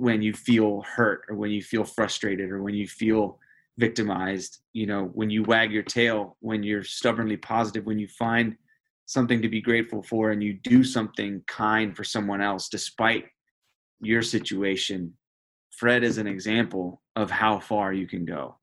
when you feel hurt or when you feel frustrated or when you feel victimized you know when you wag your tail when you're stubbornly positive when you find something to be grateful for and you do something kind for someone else despite your situation fred is an example of how far you can go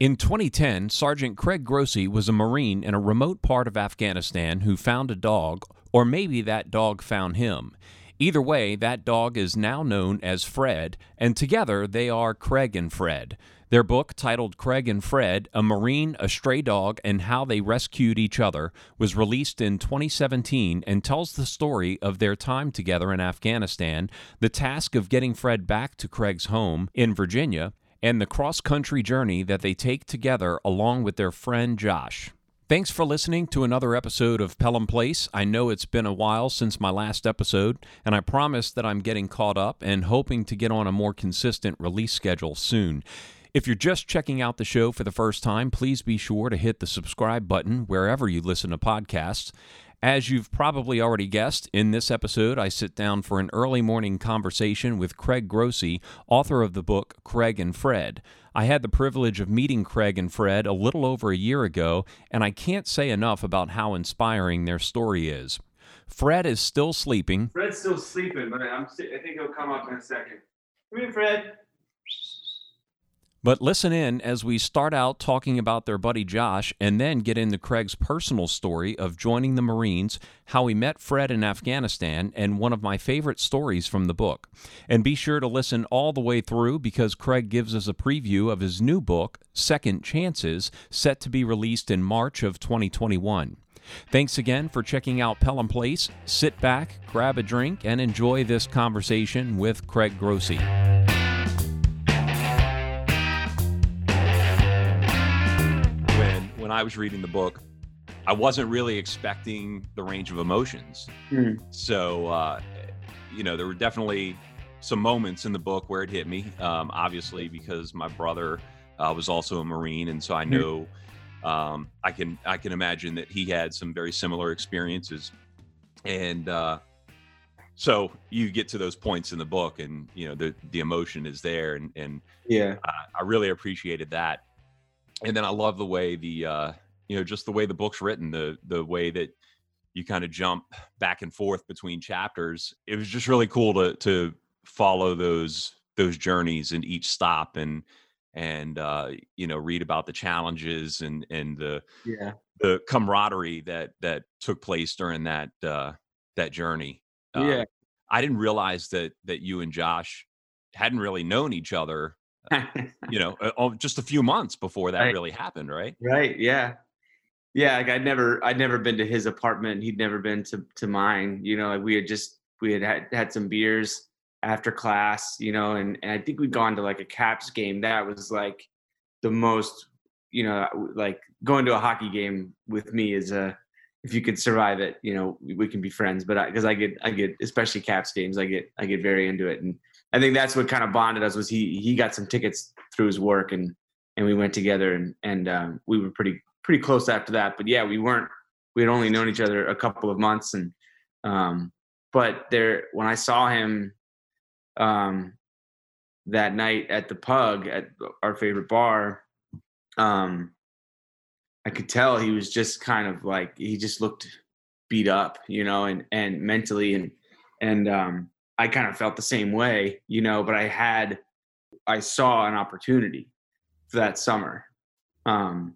in 2010, Sergeant Craig Grossi was a Marine in a remote part of Afghanistan who found a dog, or maybe that dog found him. Either way, that dog is now known as Fred, and together they are Craig and Fred. Their book, titled Craig and Fred A Marine, a Stray Dog, and How They Rescued Each Other, was released in 2017 and tells the story of their time together in Afghanistan, the task of getting Fred back to Craig's home in Virginia, and the cross country journey that they take together along with their friend Josh. Thanks for listening to another episode of Pelham Place. I know it's been a while since my last episode, and I promise that I'm getting caught up and hoping to get on a more consistent release schedule soon. If you're just checking out the show for the first time, please be sure to hit the subscribe button wherever you listen to podcasts. As you've probably already guessed, in this episode, I sit down for an early morning conversation with Craig Grossi, author of the book Craig and Fred. I had the privilege of meeting Craig and Fred a little over a year ago, and I can't say enough about how inspiring their story is. Fred is still sleeping. Fred's still sleeping, but I'm, I think he'll come up in a second. Come here, Fred. But listen in as we start out talking about their buddy Josh and then get into Craig's personal story of joining the Marines, how he met Fred in Afghanistan, and one of my favorite stories from the book. And be sure to listen all the way through because Craig gives us a preview of his new book, Second Chances, set to be released in March of 2021. Thanks again for checking out Pelham Place. Sit back, grab a drink, and enjoy this conversation with Craig Grossi. I was reading the book, I wasn't really expecting the range of emotions. Mm. So, uh, you know, there were definitely some moments in the book where it hit me. Um, obviously, because my brother uh, was also a Marine, and so I hmm. know um, I can I can imagine that he had some very similar experiences, and uh, so you get to those points in the book, and you know the the emotion is there, and and yeah, I, I really appreciated that and then I love the way the uh, you know just the way the book's written, the the way that you kind of jump back and forth between chapters. It was just really cool to to follow those those journeys and each stop and and uh, you know read about the challenges and and the yeah the camaraderie that that took place during that uh, that journey. Uh, yeah, I didn't realize that that you and Josh hadn't really known each other you know, uh, just a few months before that right. really happened, right? Right. Yeah. Yeah. Like I'd never, I'd never been to his apartment. He'd never been to, to mine, you know, like we had just, we had had, had some beers after class, you know, and, and I think we'd gone to like a caps game. That was like the most, you know, like going to a hockey game with me is a, if you could survive it, you know, we can be friends. But because I, I, get, I get, especially caps games, I get, I get very into it. And I think that's what kind of bonded us was he he got some tickets through his work and and we went together and and um, we were pretty pretty close after that. But yeah, we weren't we had only known each other a couple of months and um, but there when I saw him um, that night at the pug at our favorite bar um, I could tell he was just kind of like he just looked beat up, you know, and and mentally and and um I kind of felt the same way, you know, but I had, I saw an opportunity for that summer. Um,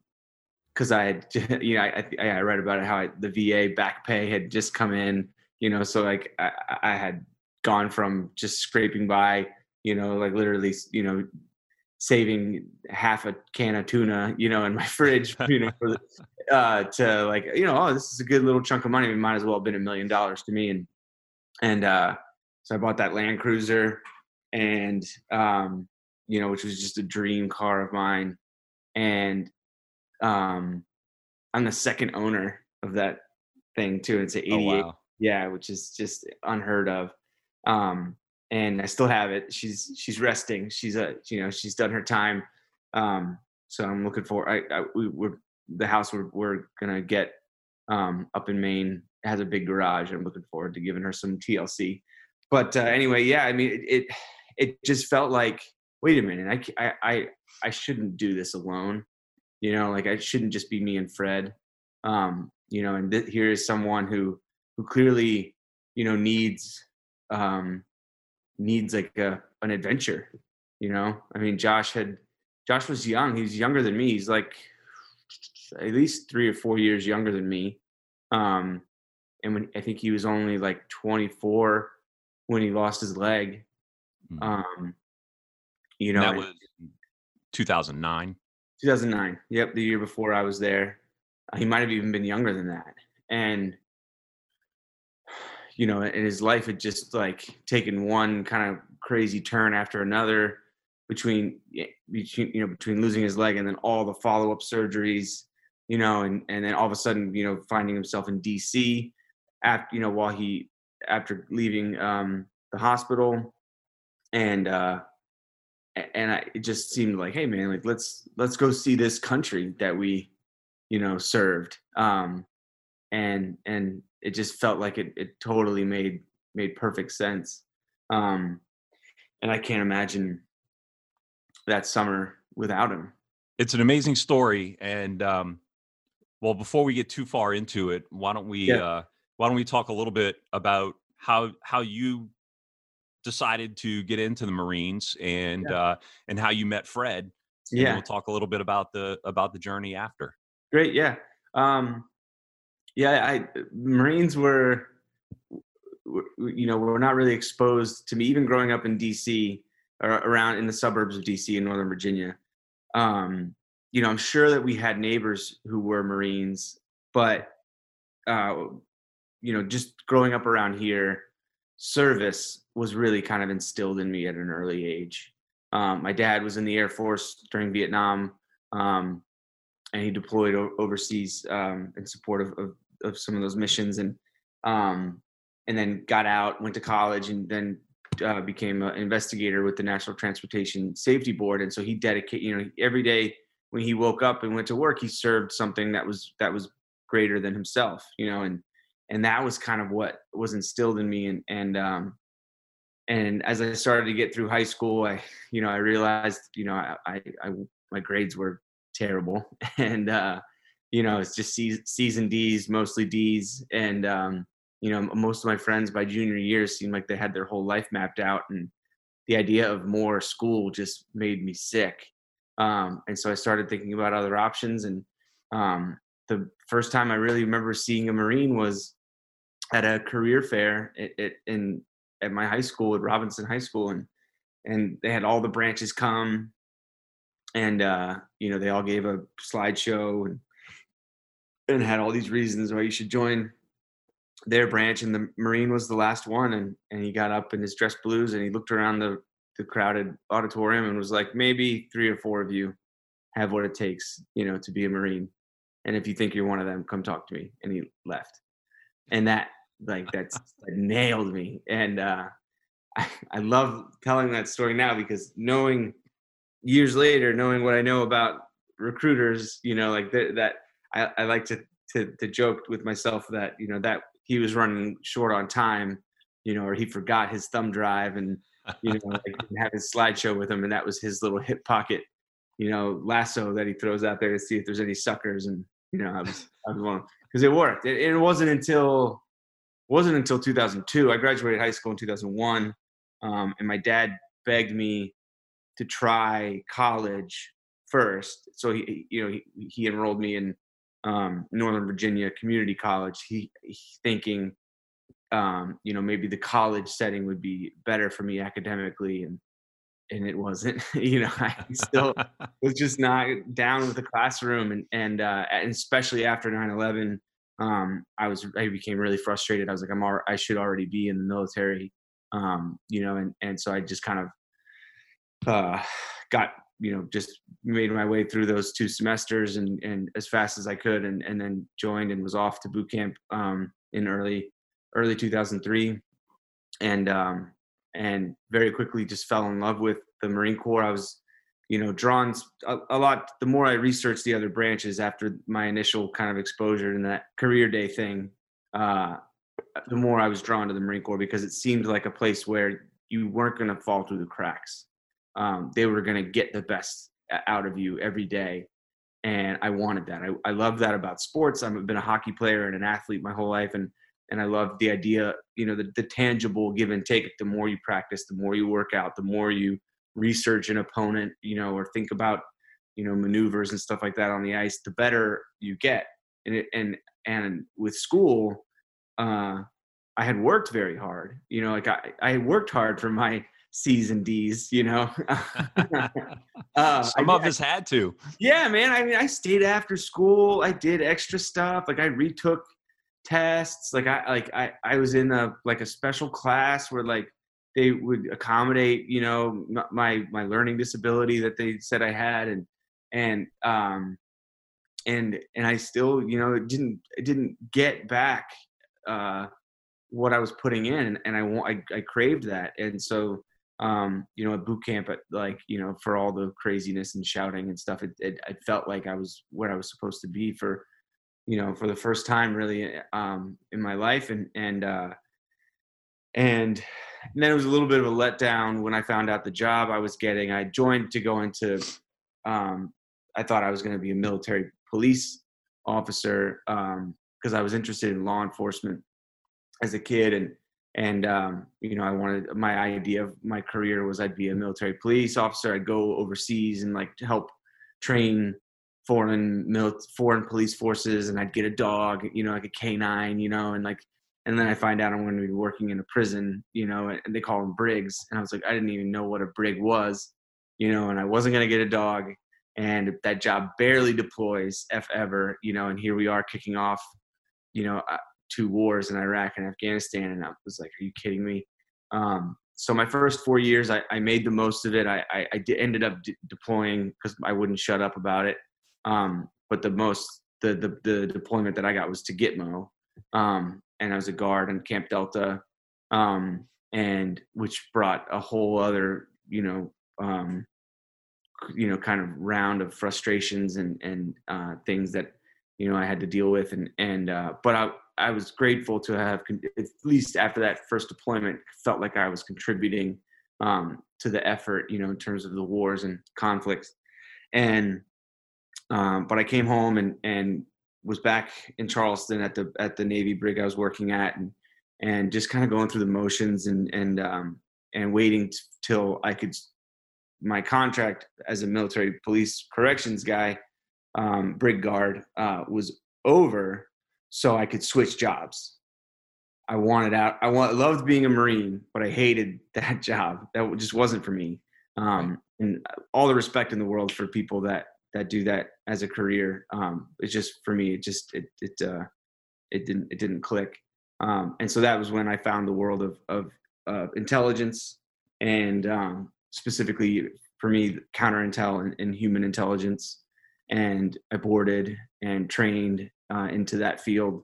cause I had, you know, I, I, read about it, how I, the VA back pay had just come in, you know, so like I, I had gone from just scraping by, you know, like literally, you know, saving half a can of tuna, you know, in my fridge, you know, uh, to like, you know, oh, this is a good little chunk of money. It might as well have been a million dollars to me. And, and, uh, so I bought that Land Cruiser, and um, you know, which was just a dream car of mine. And um, I'm the second owner of that thing too. It's an '88, oh, wow. yeah, which is just unheard of. Um, and I still have it. She's she's resting. She's a you know she's done her time. Um, so I'm looking for. I, I we, are the house we're we're gonna get um, up in Maine it has a big garage. I'm looking forward to giving her some TLC but uh, anyway, yeah, I mean, it, it it just felt like, wait a minute, I, I, I shouldn't do this alone. You know, like I shouldn't just be me and Fred. Um, you know, and th- here is someone who, who clearly, you know, needs, um, needs like a, an adventure. You know, I mean, Josh had, Josh was young. He's younger than me. He's like at least three or four years younger than me. Um, and when I think he was only like 24 when he lost his leg. Mhm. Um, you know, that was 2009. 2009. Yep, the year before I was there. He might have even been younger than that. And you know, in his life had just like taken one kind of crazy turn after another between between you know between losing his leg and then all the follow-up surgeries, you know, and and then all of a sudden, you know, finding himself in DC after you know while he after leaving um the hospital and uh and I, it just seemed like, hey man, like let's let's go see this country that we, you know, served. Um, and and it just felt like it it totally made made perfect sense. Um, and I can't imagine that summer without him. It's an amazing story, and um, well, before we get too far into it, why don't we Yeah. uh, why don't we talk a little bit about how how you decided to get into the Marines and uh, and how you met Fred. And Yeah, we'll talk a little bit about the about the journey after. great. Yeah, um, yeah. I Marines were, you know, were not really exposed to me even growing up in DC or around in the suburbs of DC in Northern Virginia. Um, you know, I'm sure that we had neighbors who were Marines, but uh, you know, just growing up around here, service was really kind of instilled in me at an early age. Um, my dad was in the Air Force during Vietnam, um, and he deployed o- overseas um, in support of, of, of some of those missions, and um, and then got out, went to college, and then uh, became an investigator with the National Transportation Safety Board. And so he dedicated, you know, every day when he woke up and went to work, he served something that was that was greater than himself, you know, and and that was kind of what was instilled in me. And and um, and as I started to get through high school, I, you know, I realized, you know, I, I, I my grades were terrible, and uh, you know, it's just C's, C's and D's, mostly D's, and um, you know, most of my friends by junior year seemed like they had their whole life mapped out, and the idea of more school just made me sick. Um, and so I started thinking about other options, and um, the first time I really remember seeing a Marine was at a career fair at, in at my high school at Robinson High School, and and they had all the branches come, and uh, you know they all gave a slideshow and and had all these reasons why you should join their branch, and the Marine was the last one, and and he got up in his dress blues and he looked around the the crowded auditorium and was like, maybe three or four of you have what it takes, you know, to be a Marine, and if you think you're one of them, come talk to me, and he left, and that like that's that nailed me. And uh I, I love telling that story now because knowing years later knowing what i know about recruiters you know like th- that I, I like to, to to joke with myself that you know that he was running short on time you know or he forgot his thumb drive and you know like, have his slideshow with him and that was his little hip pocket you know lasso that he throws out there to see if there's any suckers. And you know i was i was one because it worked. It, it wasn't until wasn't until 2002. I graduated high school in 2001, um, and my dad begged me to try college first. So he, you know, he, he enrolled me in um, Northern Virginia Community College. He, he thinking, um, you know, maybe the college setting would be better for me academically, and and it wasn't. you know, I still was just not down with the classroom, and and uh, and especially after 9/11 um, I was I became really frustrated. I was like, I'm al- I should already be in the military, um, you know, and and so I just kind of uh, got you know just made my way through those two semesters and and as fast as I could, and and then joined and was off to boot camp um, in early early 2003, and um, and very quickly just fell in love with the Marine Corps. I was you know drawn a, lot the more i researched the other branches after my initial kind of exposure in that career day thing uh the more i was drawn to the marine corps because it seemed like a place where you weren't going to fall through the cracks. Um, they were going to get the best out of you every day. And I wanted that. I, I love that about sports. I've been a hockey player and an athlete my whole life. And, and I love the idea, you know, the, the tangible give and take. The more you practice, the more you work out, the more you research an opponent, you know, or think about, you know, maneuvers and stuff like that on the ice, the better you get. And it, and, and with school, uh, I had worked very hard. You know, like I, I worked hard for my C's and D's, you know. uh, Some I, of us had to. Yeah, man. I mean, I stayed after school. I did extra stuff. Like I retook tests. Like I like I, I was in a like a special class where like they would accommodate, you know, my my learning disability that they said I had and and um and and I still, you know, it didn't didn't get back uh what I was putting in, and I want I, I craved that, and so um, you know, at boot camp, at like you know, for all the craziness and shouting and stuff, it, it, it felt like I was where I was supposed to be for you know for the first time really um, in my life, and and uh, and and then it was a little bit of a letdown when I found out the job I was getting. I joined to go into. Um, I thought I was going to be a military police officer because um, I was interested in law enforcement as a kid and and um, you know i wanted my idea of my career was i'd be a military police officer i'd go overseas and like help train foreign mil- foreign police forces and i'd get a dog you know like a canine you know and like and then i find out i'm going to be working in a prison you know and they call them brigs and i was like i didn't even know what a brig was you know and i wasn't going to get a dog and that job barely deploys if ever you know and here we are kicking off you know two wars in Iraq and Afghanistan, and I was like, "Are you kidding me?" Um, so my first four years, I, I, made the most of it. I, ended up de- deploying because I wouldn't shut up about it. Um, but the most the, the, the deployment that I got was to Gitmo, um, and I was a guard in Camp Delta, um, and which brought a whole other you know um, you know kind of round of frustrations and and uh, things that you know I had to deal with and and uh, but I I was grateful to have, at least after that first deployment, felt like I was contributing um, to the effort, you know, in terms of the wars and conflicts. And, um, but I came home and, and was back in Charleston at the, at the Navy brig I was working at and, and just kind of going through the motions and, and, um, and waiting t- till I could, my contract as a military police corrections guy, um, brig guard, uh, was over so I could switch jobs. I wanted out. I want, loved being a Marine, but I hated that job. That just wasn't for me. Um, and all the respect in the world for people that that do that as a career. Um, it's just for me. It just it it uh, it didn't it didn't click. Um, and so that was when I found the world of of intelligence and um, specifically for me counter intel and, and human intelligence. And I boarded and trained uh, into that field.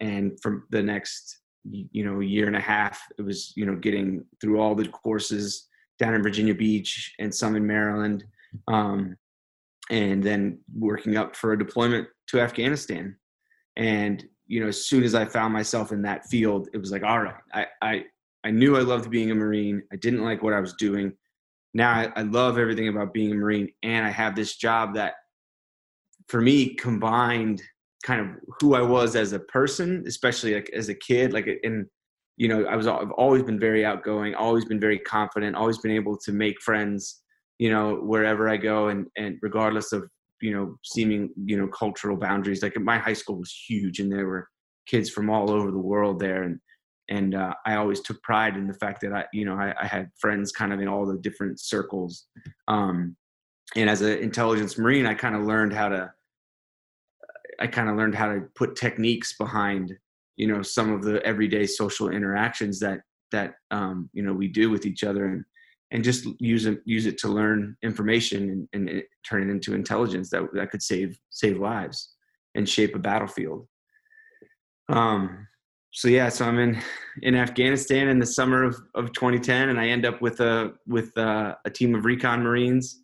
And from the next, you know, year and a half, it was, you know, getting through all the courses down in Virginia Beach and some in Maryland. Um, and then working up for a deployment to Afghanistan. And, you know, as soon as I found myself in that field, it was like, all right, I, I, I knew I loved being a Marine. I didn't like what I was doing. Now I, I love everything about being a Marine. And I have this job that for me combined kind of who I was as a person, especially like as a kid. Like in, you know, I was I've always been very outgoing, always been very confident, always been able to make friends, you know, wherever I go, and and regardless of you know seeming you know cultural boundaries. Like my high school was huge, and there were kids from all over the world there, and and uh, I always took pride in the fact that I, you know, I, I had friends kind of in all the different circles. Um, and as an intelligence marine, I kind of learned how to I kind of learned how to put techniques behind you know some of the everyday social interactions that that um, you know we do with each other and and just use it use it to learn information and, and turn it into intelligence that that could save save lives and shape a battlefield. Um, so yeah, so I'm in in Afghanistan in the summer of, of 2010, and I end up with a with a, a team of recon Marines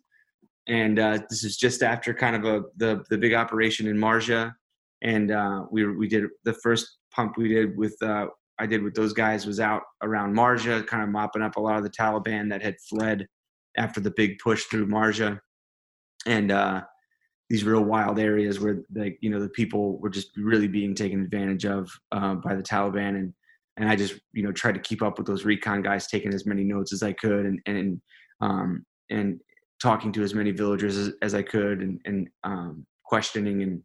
and uh, this is just after kind of a the the big operation in Marja, and uh, we we did the first pump we did with uh, I did with those guys was out around Marja, kind of mopping up a lot of the Taliban that had fled after the big push through Marja, and uh, these real wild areas where the you know the people were just really being taken advantage of uh, by the Taliban, and and I just you know tried to keep up with those recon guys, taking as many notes as I could, and and um, and talking to as many villagers as, as I could, and and um, questioning and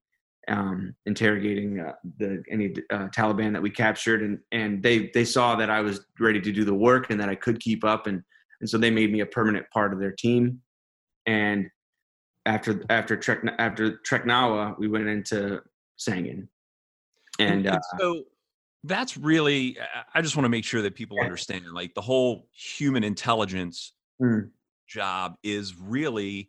um, interrogating uh, the any uh, Taliban that we captured, and and they they saw that I was ready to do the work and that I could keep up, and and so they made me a permanent part of their team. And after after Trek after Treknawa, we went into Sangin, and, uh, so that's really. I just want to make sure that people understand, like the whole human intelligence mm. job is really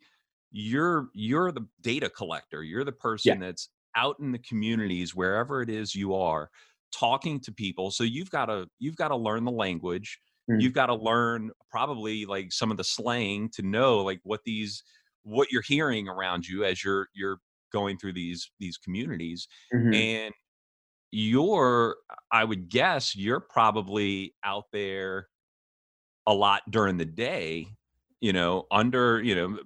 you're you're the data collector. You're the person yeah. that's out in the communities wherever it is you are talking to people so you've got to you've got to learn the language mm. you've got to learn probably like some of the slang to know like what these what you're hearing around you as you're you're going through these these communities mm-hmm. and you're i would guess you're probably out there a lot during the day you know under you know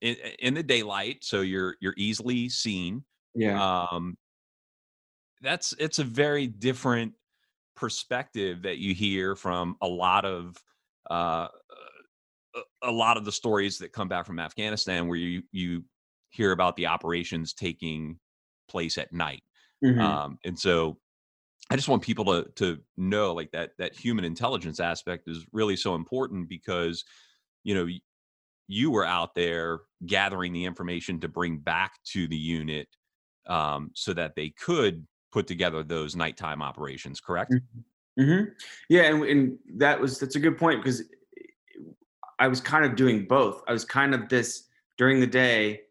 in, in the daylight so you're you're easily seen yeah. Um, that's it's a very different perspective that you hear from a lot of uh, a lot of the stories that come back from Afghanistan, where you you hear about the operations taking place at night, mm-hmm. um, and so I just want people to to know like that that human intelligence aspect is really so important because you know you were out there gathering the information to bring back to the unit um, so that they could put together those nighttime operations. Correct? Mm-hmm. mm-hmm. Yeah, and, and that was that's a good point because I was kind of doing both. I was kind of this during the day,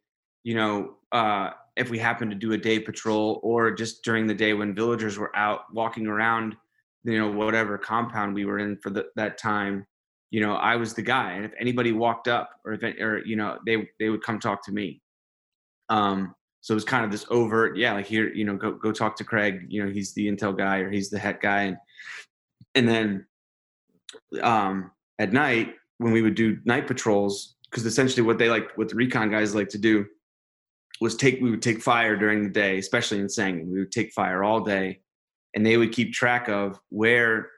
you know, uh, if we happened to do a day patrol or just during the day when villagers were out walking around, you know, whatever compound we were in for the, that time, you know, I was the guy. And if anybody walked up or if, or, you know, they, they would come talk to me. Um, so it was kind of this overt, yeah, like here, you know, go go talk to Craig. You know, he's the intel guy or he's the head guy, and and then um, at night when we would do night patrols, because essentially what they like, what the recon guys like to do was take we would take fire during the day, especially in Sangin. We would take fire all day, and they would keep track of where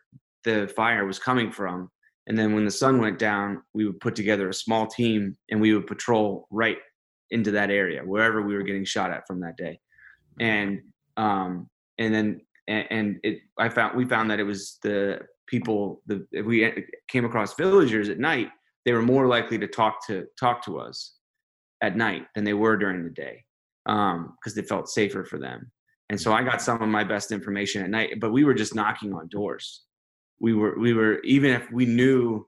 the fire was coming from. And then when the sun went down, we would put together a small team and we would patrol right into that area wherever we were getting shot at from that day. And um and then and, it i found we found that it was the people the we came across villagers at night they were more likely to talk to talk to us at night than they were during the day um because they felt safer for them. And so i got some of my best information at night but we were just knocking on doors. We were we were even if we knew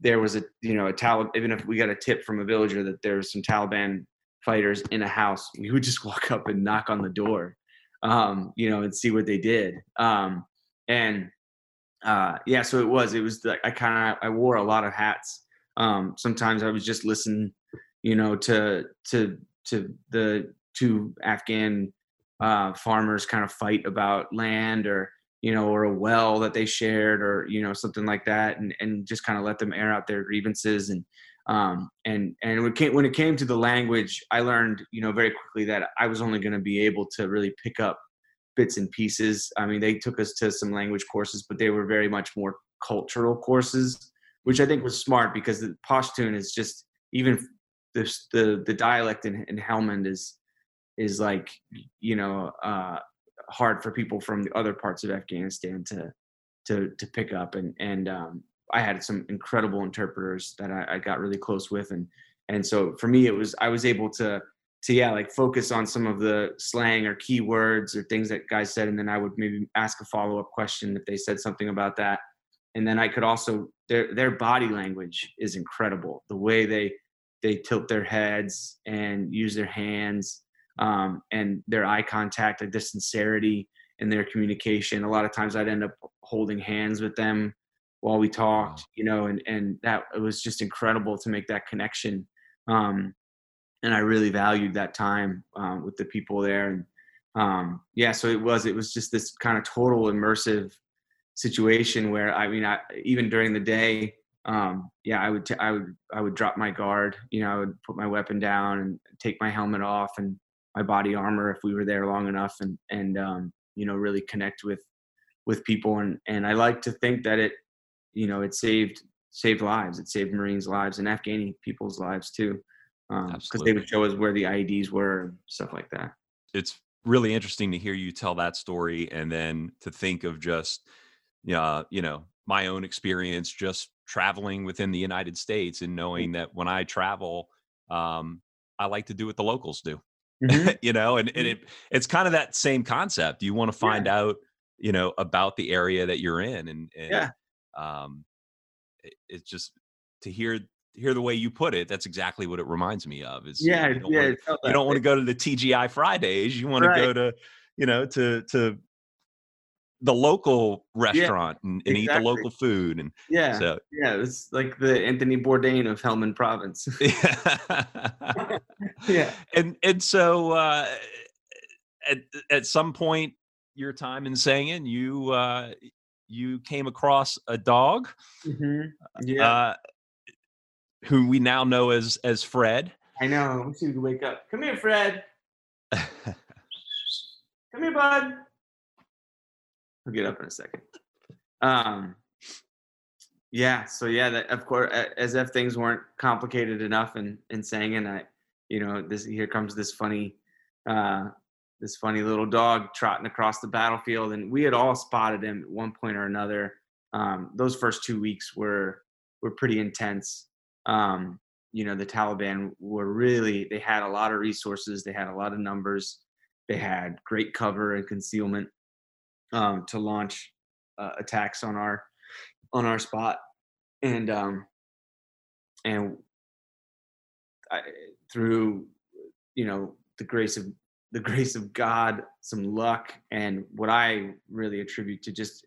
there was a you know a Taliban even if we got a tip from a villager that there was some Taliban fighters in a house, we would just walk up and knock on the door, um, you know, and see what they did. Um, and uh, yeah, so it was it was like I kind of I wore a lot of hats. Um, sometimes I was just listen, you know, to to to the two Afghan uh, farmers kind of fight about land or you know, or a well that they shared or, you know, something like that and, and just kind of let them air out their grievances. And, um, and, and when it, came, when it came to the language, I learned, you know, very quickly that I was only going to be able to really pick up bits and pieces. I mean, they took us to some language courses, but they were very much more cultural courses, which I think was smart because the Pashtun is just, even the, the, the dialect in, in Helmand is, is like, you know, uh, hard for people from the other parts of Afghanistan to to to pick up. And and um, I had some incredible interpreters that I, I, got really close with. And and so for me it was I was able to to yeah like focus on some of the slang or keywords or things that guys said. And then I would maybe ask a follow up question if they said something about that. And then I could also their their body language is incredible. The way they they tilt their heads and use their hands um, and their eye contact, like the sincerity in their communication. A lot of times I'd end up holding hands with them while we talked, you know, and, and that it was just incredible to make that connection. Um, and I really valued that time um, with the people there. And, um, yeah, so it was it was just this kind of total immersive situation where I mean, I, even during the day, um, yeah, I would t- I would I would drop my guard, you know, I would put my weapon down and take my helmet off and my body armor if we were there long enough, and and um, you know really connect with with people. And and I like to think that it you know it saved saved lives, it saved Marines' lives and Afghani people's lives too, because um, they would show us where the IEDs were and stuff like that. It's really interesting to hear you tell that story and then to think of just uh, you know my own experience just traveling within the united states and knowing that when i travel um, i like to do what the locals do mm-hmm. you know and, and mm-hmm. it it's kind of that same concept you want to find yeah. out you know about the area that you're in and, and yeah um it, it's just to hear hear the way you put it, that's exactly what it reminds me of. Is yeah, you don't yeah. Want, you don't want to go to the TGI Fridays. You want right. to go to, you know, to to the local restaurant yeah, and, and exactly. eat the local food and yeah so yeah it's like the anthony bourdain of helmand province yeah yeah and and so uh at at some point your time in Sangin, you uh you came across a dog mm-hmm. yeah uh, who we now know as as Fred. I know. We should wake up. Come here, Fred. Come here, bud. I'll get up in a second. Um, yeah. So yeah, that of course, as if things weren't complicated enough and in in Sangin, I, you know, this here comes this funny, uh, this funny little dog trotting across the battlefield, and we had all spotted him at one point or another. Um, those first two weeks were were pretty intense um, you know the taliban were really they had a lot of resources they had a lot of numbers they had great cover and concealment um, to launch uh, attacks on our on our spot and um and I, through you know the grace of the grace of god some luck and what i really attribute to just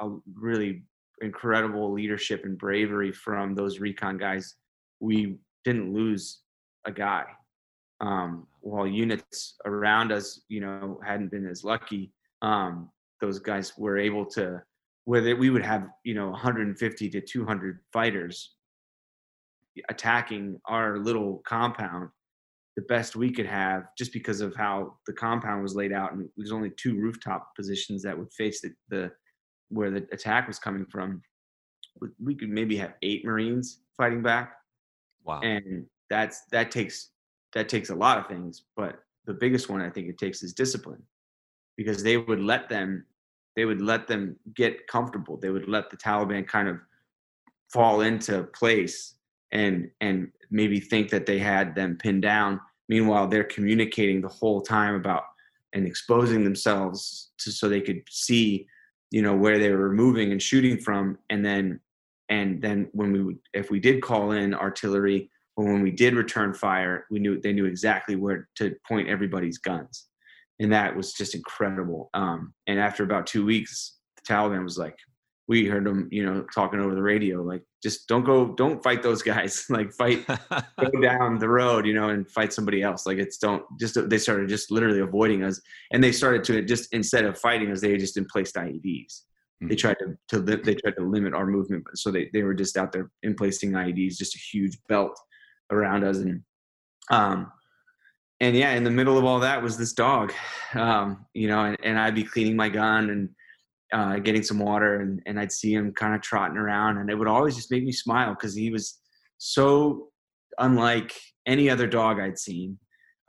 a really incredible leadership and bravery from those recon guys we didn't lose a guy. Um, while units around us, you know, hadn't been as lucky, um, those guys were able to, where we would have, you know, 150 to 200 fighters attacking our little compound the best we could have just because of how the compound was laid out and there's only two rooftop positions that would face the, the where the attack was coming from we could maybe have eight marines fighting back Wow. And that's that takes that takes a lot of things, but the biggest one I think it takes is discipline. Because they would let them they would let them get comfortable. They would let the Taliban kind of fall into place and and maybe think that they had them pinned down. Meanwhile, they're communicating the whole time about and exposing themselves to so they could see, you know, where they were moving and shooting from, and then and then when we would if we did call in artillery or when we did return fire we knew they knew exactly where to point everybody's guns and that was just incredible. Um, and after about two weeks the taliban was like we heard them you know talking over the radio like just don't go don't fight those guys. Like fight go down the road you know and fight somebody else. Like it's don't just they started just literally avoiding us. And they started to just instead of fighting us they just emplaced ieds they tried to, to li- they tried to limit our movement, so they, they were just out there in placing IEDs, just a huge belt around us, and um, and yeah, in the middle of all that was this dog, um, you know, and, and I'd be cleaning my gun and uh, getting some water, and and I'd see him kind of trotting around, and it would always just make me smile because he was so unlike any other dog I'd seen,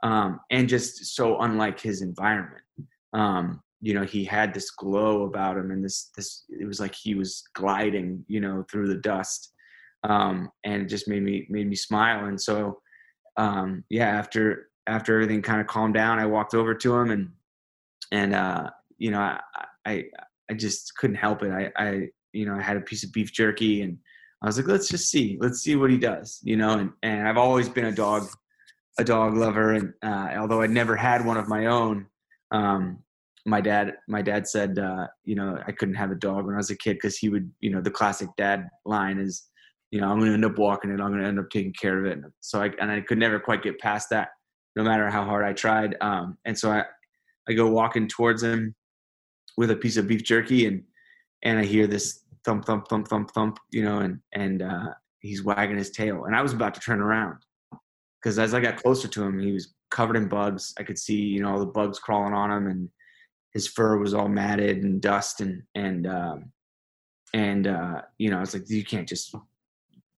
um, and just so unlike his environment. Um, you know he had this glow about him and this this it was like he was gliding you know through the dust um, and it just made me made me smile and so um, yeah after after everything kind of calmed down i walked over to him and and uh, you know I, I i just couldn't help it. I i you know i had a piece of beef jerky and i was like let's just see. Let's see what he does you know and and i've always been a dog a dog lover and uh, although I'd never had one of my own um, my dad my dad said uh, you know I couldn't have a dog when I was a kid because he would you know the classic dad line is you know I'm going to end up walking it. I'm going to end up taking care of it. So I and I could never quite get past that no matter how hard I tried um, and so I I go walking towards him with a piece of beef jerky, and and I hear this thump, thump, thump, thump, thump, you know, and and uh, he's wagging his tail, and I was about to turn around because as I got closer to him, he was covered in bugs. I could see, you know, all the bugs crawling on him, and his fur was all matted and dust, and and um, and uh, you know, it's like you can't just,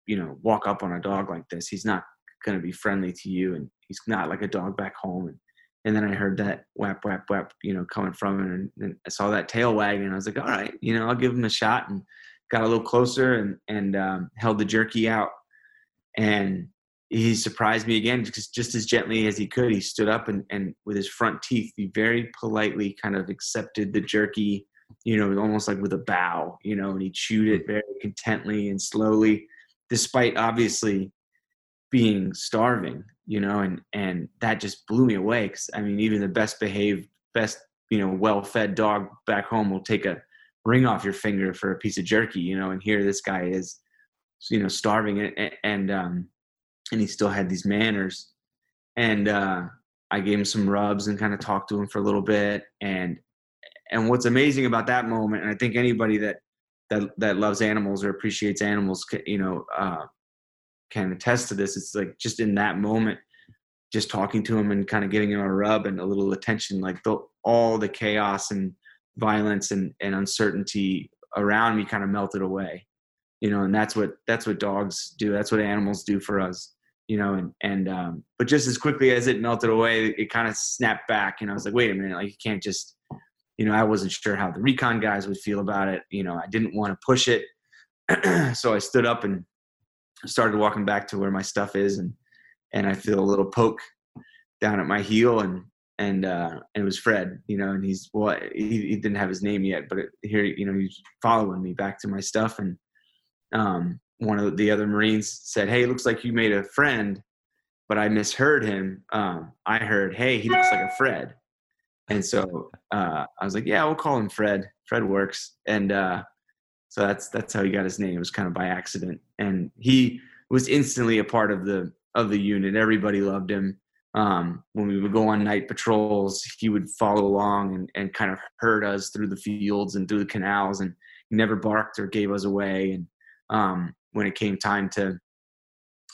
you know, walk up on a dog like this. He's not going to be friendly to you, and he's not like a dog back home. And and then I heard that whap whap whap, you know, coming from him, and, and I saw that tail wagging. I was like, all right, you know, I'll give him a shot, and got a little closer and and um, held the jerky out, and he surprised me again just, just as gently as he could. He stood up and, and with his front teeth, he very politely kind of accepted the jerky, you know, almost like with a bow, you know, and he chewed it very contently and slowly, despite obviously being starving, you know, and and that just blew me away. Cause I mean, even the best behaved, best you know, well fed dog back home will take a ring off your finger for a piece of jerky, you know, and here this guy is, you know, starving and, and um and he still had these manners. And uh, I gave him some rubs and kind of talked to him for a little bit. And and what's amazing about that moment, and I think anybody that that that loves animals or appreciates animals, you know, uh, can attest to this. It's like just in that moment, just talking to him and kind of giving him a rub and a little attention, like the, all the chaos and violence and, and uncertainty around me kind of melted away you know and that's what that's what dogs do that's what animals do for us you know and and um but just as quickly as it melted away it kind of snapped back and i was like wait a minute like you can't just you know i wasn't sure how the recon guys would feel about it you know i didn't want to push it so i stood up and started walking back to where my stuff is and and i feel a little poke down at my heel and and uh and it was fred you know and he's well he, he didn't have his name yet but it, here you know he's following me back to my stuff and um one of the other Marines said, "Hey, looks like you made a friend," but I misheard him. Um, I heard, "Hey, he looks like a Fred," and so uh, I was like, "Yeah, we'll call him Fred. Fred works." And uh, so that's that's how he got his name. It was kind of by accident, and he was instantly a part of the of the unit. Everybody loved him. Um, when we would go on night patrols, he would follow along and, and kind of herd us through the fields and through the canals, and he never barked or gave us away. And um, when it came time to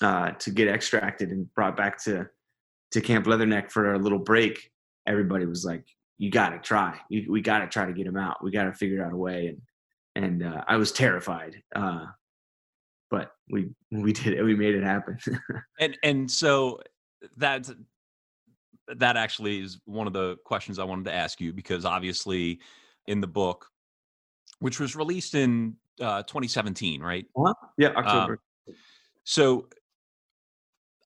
uh, to get extracted and brought back to to Camp Leatherneck for a little break, everybody was like, "You got to try. We got to try to get him out. We got to figure out a way." And and uh, I was terrified, uh, but we we did it. We made it happen. and and so that's that actually is one of the questions I wanted to ask you because obviously in the book, which was released in uh, 2017, right? Uh-huh. Yeah, October. Um, so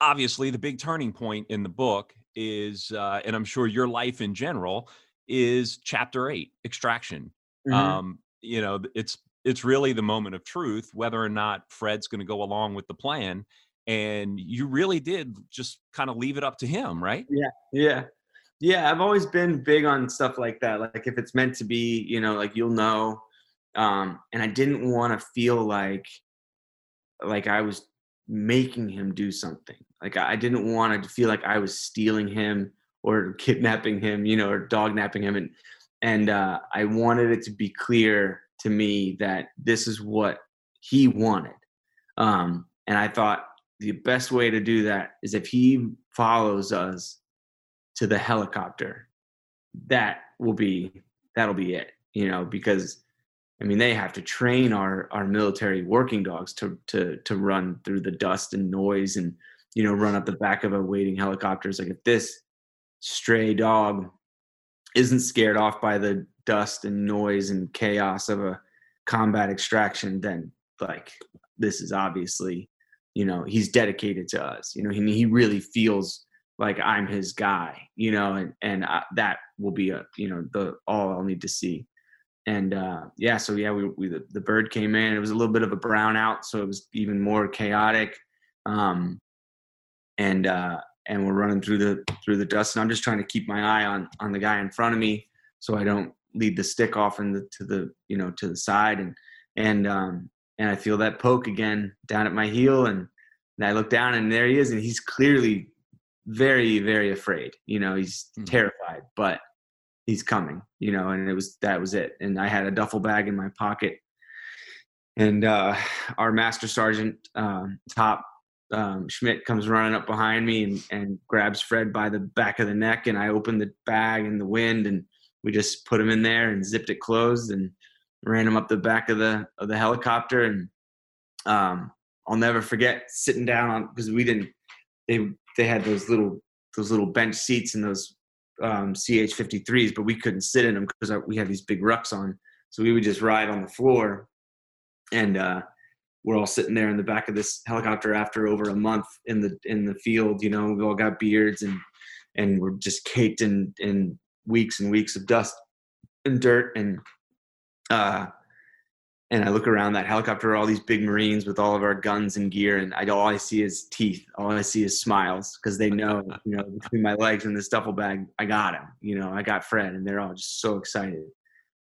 obviously, the big turning point in the book is, uh, and I'm sure your life in general is chapter eight, extraction. Mm-hmm. Um, you know, it's it's really the moment of truth, whether or not Fred's going to go along with the plan. And you really did just kind of leave it up to him, right? Yeah, yeah, yeah. I've always been big on stuff like that. Like if it's meant to be, you know, like you'll know um, and I didn't want to feel like like I was making him do something. Like I didn't want to feel like I was stealing him or kidnapping him, you know, or dog napping him, and and uh, I wanted it to be clear to me that this is what he wanted. Um, and I thought the best way to do that is if he follows us to the helicopter. That will be that'll be it, you know, because I mean, they have to train our our military working dogs to to to run through the dust and noise and you know run up the back of a waiting helicopter. It's like if this stray dog isn't scared off by the dust and noise and chaos of a combat extraction, then like this is obviously you know he's dedicated to us. You know he he really feels like I'm his guy. You know, and and I, that will be a you know the all I'll need to see and uh, yeah, so yeah, we, we the, the, bird came in. It was a little bit of a brownout, so it was even more chaotic. Um, and uh, and we're running through the through the dust, and I'm just trying to keep my eye on on the guy in front of me, so I don't lead the stick off into to the you know to the side, and and um, and I feel that poke again down at my heel, and, and I look down, and there he is, and he's clearly very very afraid. You know, he's mm-hmm. terrified, but he's coming, you know, and it was that was it. And I had a duffel bag in my pocket, and uh, our master sergeant um, top um, Schmidt comes running up behind me and, and grabs Fred by the back of the neck, and I open the bag in the wind, and we just put him in there and zipped it closed and ran him up the back of the of the helicopter, and um, I'll never forget sitting down on because we didn't they they had those little those little bench seats in those um, CH53s, but we couldn't sit in them because we had these big rucks on, so we would just ride on the floor, and uh, we're all sitting there in the back of this helicopter after over a month in the in the field. You know, we all got beards and and we're just caked in in weeks and weeks of dust and dirt and uh and I look around that helicopter, all these big Marines with all of our guns and gear, and I all I see is teeth. All I see is smiles because they know, you know, between my legs and this duffel bag, I got him. You know, I got Fred, and they're all just so excited.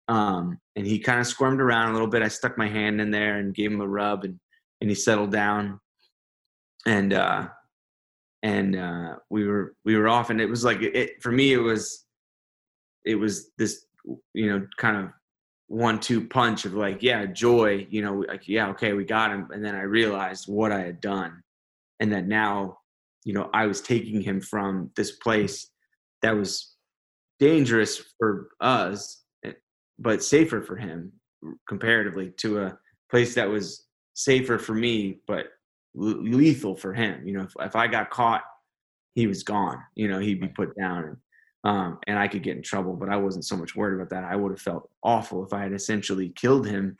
Um, and he kind of squirmed around a little bit. I stuck my hand in there and gave him a rub, and and he settled down. And uh, and uh, we were we were off, and it was like it for me. It was it was this you know kind of one two punch of like yeah joy you know like yeah okay we got him and then i realized what i had done and that now you know i was taking him from this place that was dangerous for us but safer for him comparatively to a place that was safer for me but lethal for him. You know if, if i got caught he was gone you know he'd be put down and, um, and i could get in trouble but i wasn't so much worried about that. I would have felt awful if i had essentially killed him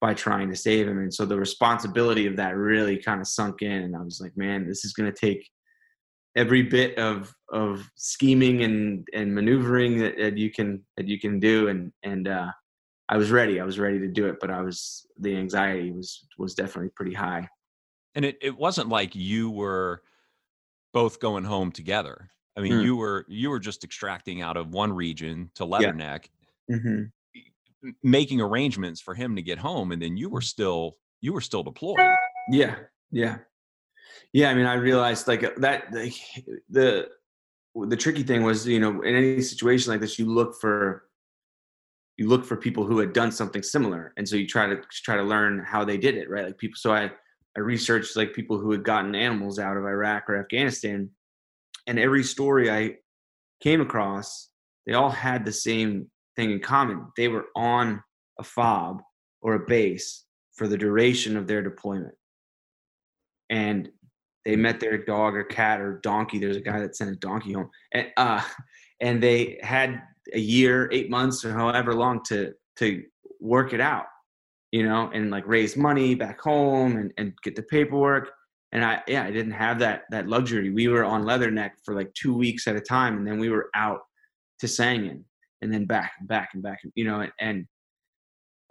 by trying to save him. And so the responsibility of that really kind of sunk in and i was like man this is going to take every bit of of scheming and and maneuvering that, that you can that you can do and and uh, I was ready. I was ready to do it, but I was the anxiety was was definitely pretty high. And it it wasn't like you were both going home together. I mean, mm. you were you were just extracting out of one region to Leatherneck, yeah. mm-hmm. making arrangements for him to get home, and then you were still you were still deployed. Yeah, yeah. Yeah, I mean, I realized like uh, that the, the the tricky thing was, you know, in any situation like this, you look for you look for people who had done something similar, and so you try to try to learn how they did it, right? Like people. So I I researched like people who had gotten animals out of Iraq or Afghanistan, and every story I came across, they all had the same thing in common. They were on a fob or a base for the duration of their deployment. And they met their dog or cat or donkey. There's a guy that sent a donkey home, and uh, and they had a year, eight months, or however long to to work it out, you know, and like raise money back home and and get the paperwork. And I yeah, I didn't have that that luxury. We were on Leatherneck for like two weeks at a time, and then we were out to Sangin, and then back and back and back, you know, and, and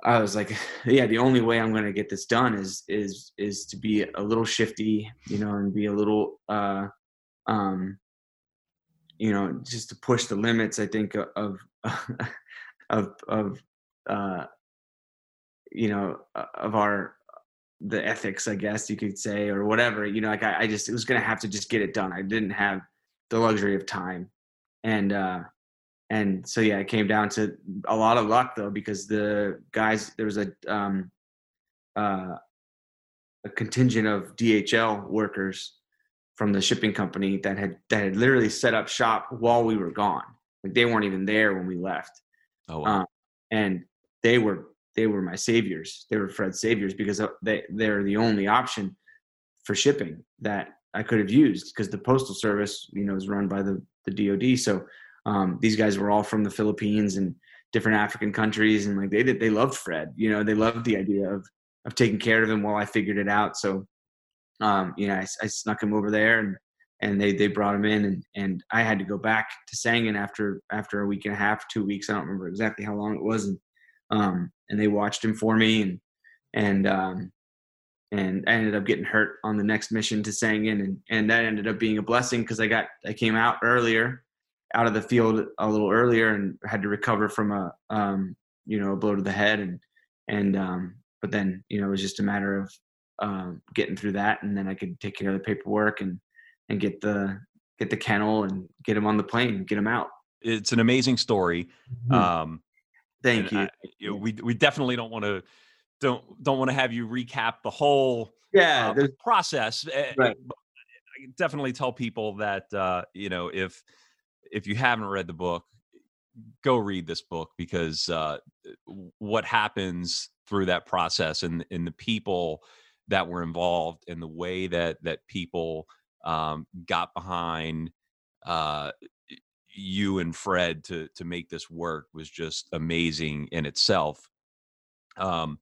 I was like, yeah, the only way I'm going to get this done is is is to be a little shifty, you know, and be a little, uh, um, you know, just to push the limits. I think of of of uh, you know of our the ethics, I guess you could say, or whatever. You know, like I, I just was going to have to just get it done. I didn't have the luxury of time, and uh, and so yeah, it came down to a lot of luck though because the guys there was a um, uh, a contingent of DHL workers from the shipping company that had that had literally set up shop while we were gone. Like they weren't even there when we left. Oh, wow. um, and they were they were my saviors. They were Fred's saviors because they they're the only option for shipping that I could have used because the postal service, you know, is run by the the DoD. So um, these guys were all from the Philippines and different African countries, and like they they loved Fred. You know, they loved the idea of of taking care of him while I figured it out. So, um, you know, I, I snuck him over there, and and they they brought him in, and and I had to go back to Sangin after after a week and a half, two weeks. I don't remember exactly how long it was, and um, and they watched him for me, and and um, and I ended up getting hurt on the next mission to Sangin, and and that ended up being a blessing because I got I came out earlier out of the field a little earlier and had to recover from a um, you know a blow to the head and and um, but then you know it was just a matter of um, getting through that and then I could take care of the paperwork and and get the get the kennel and get him on the plane and get him out it's an amazing story. Mhm. Um, Thank you. I- you know, we we definitely don't want to don't don't want to have you recap the whole yeah, uh, process. eh, Right. I definitely tell people that uh, you know if if you haven't read the book, go read this book because uh, what happens through that process and and the people that were involved and the way that that people um, got behind uh, you and Fred to to make this work was just amazing in itself. Um,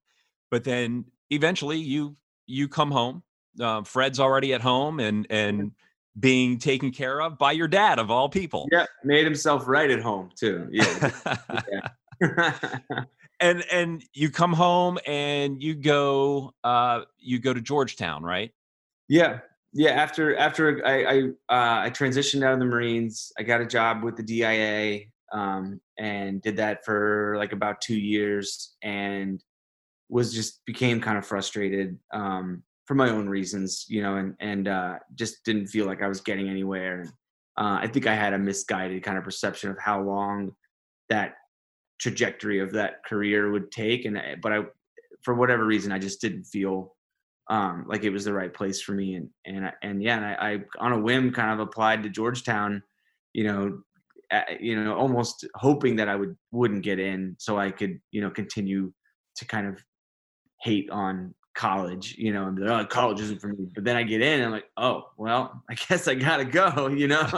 but then eventually you you come home. Uh, Fred's already at home and and being taken care of by your dad of all people. yeah, made himself right at home too. Yeah. and and you come home and you go uh you go to Georgetown, right? yeah. Yeah. After after I I uh, I transitioned out of the Marines, I got a job with the DIA um, and did that for like about two years and was just became kind of frustrated um, for my own reasons, you know, and and uh, just didn't feel like I was getting anywhere. Uh, I think I had a misguided kind of perception of how long that trajectory of that career would take, and I- but I, for whatever reason, I just didn't feel um, like it was the right place for me, and and and yeah, and I, I on a whim kind of applied to Georgetown, you know, uh, you know, almost hoping that I would wouldn't get in, so I could you know continue to kind of hate on college, you know, and be like, college isn't for me. But then I get in, and I'm like, oh, well, I guess I gotta go, you know.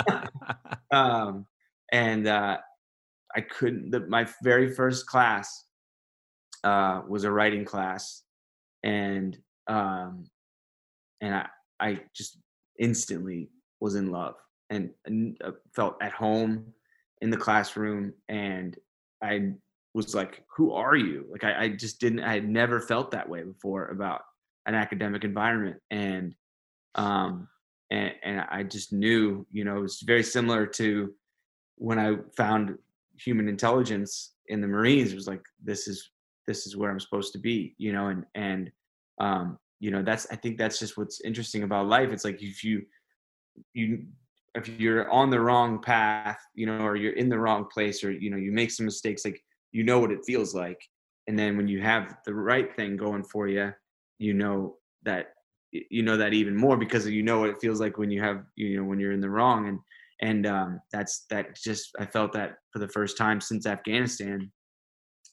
um, and uh, I couldn't. The, my very first class uh, was a writing class, and um, and I I just instantly was in love and, and uh, felt at home in the classroom, and I was like, "Who are you?" Like I, I just didn't. I had never felt that way before about an academic environment, and um, and and I just knew, you know, it was very similar to when I found human intelligence in the Marines. It was like this is this is where I'm supposed to be, you know, and and um, you know that's I think that's just what's interesting about life. It's like if you you if you're on the wrong path, you know, or you're in the wrong place, or you know, you make some mistakes, like you know what it feels like, and then when you have the right thing going for you, you know that you know that even more because you know what it feels like when you have you know when you're in the wrong and and um, that's that just I felt that for the first time since Afghanistan,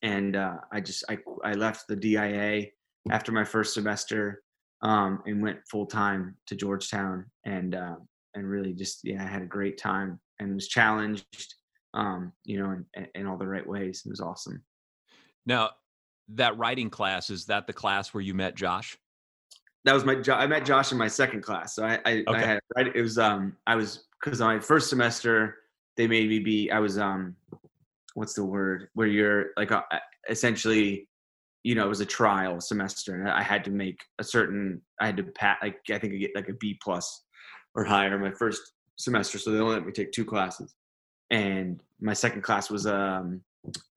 and uh, I just I I left the DIA after my first semester um, and went full time to Georgetown and uh, and really just yeah I had a great time and was challenged um, you know in, in all the right ways it was awesome now, that writing class is that the class where you met Josh? that was my I met Josh in my second class so I I, I Okay. had right it was um I was because my first semester they made me be I was um what's the word where you're like uh, essentially you know it was a trial semester and I had to make a certain I had to pat like I think I get like a B plus or higher my first semester so they only let me take two classes and my second class was um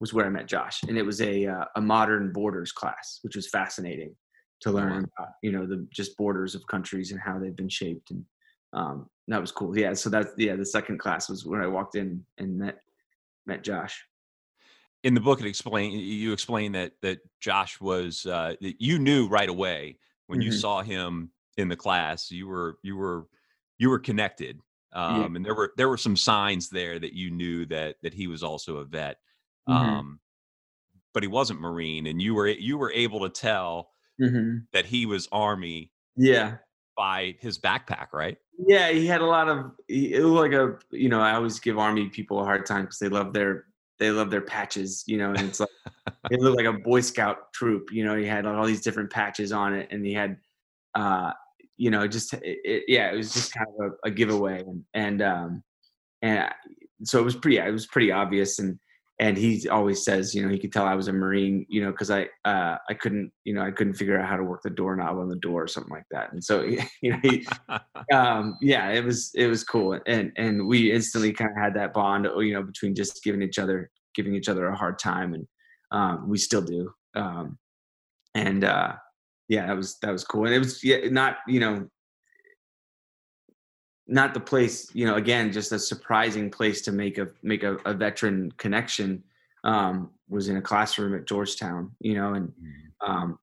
was where I met Josh and it was a uh, a modern borders class which was fascinating to learn about you know the just borders of countries and how they've been shaped and um that was cool yeah so that's yeah the second class was when I walked in and met met Josh In the book, it explain you explain that that Josh was uh, that you knew right away when you Mhm. saw him in the class. You were you were you were connected, Yeah. um, and there were there were some signs there that you knew that that he was also a vet. Mhm. Um, but he wasn't Marine, and you were you were able to tell Mhm. that he was Army yeah by his backpack, right? Yeah, he had a lot of. It was like a, you know, I always give army people a hard time because they love their they love their patches, you know, and it's like it looked like a Boy Scout troop, you know. He had all these different patches on it, and he had, uh, you know, just it, it, yeah, it was just kind of a, a giveaway, and and um, and I- so it was pretty, it was pretty obvious, and and he always says, you know, he could tell I was a Marine, you know, because I uh, I couldn't, you know, I couldn't figure out how to work the doorknob on the door or something like that, and so you know he um yeah it was it was cool. And and we instantly kind of had that bond you know between just giving each other giving each other a hard time and um we still do um and uh yeah that was that was cool and it was yeah not you know not the place, you know, again, just a surprising place to make a make a, a veteran connection. Um, was in a classroom at Georgetown, you know, and mm-hmm. um,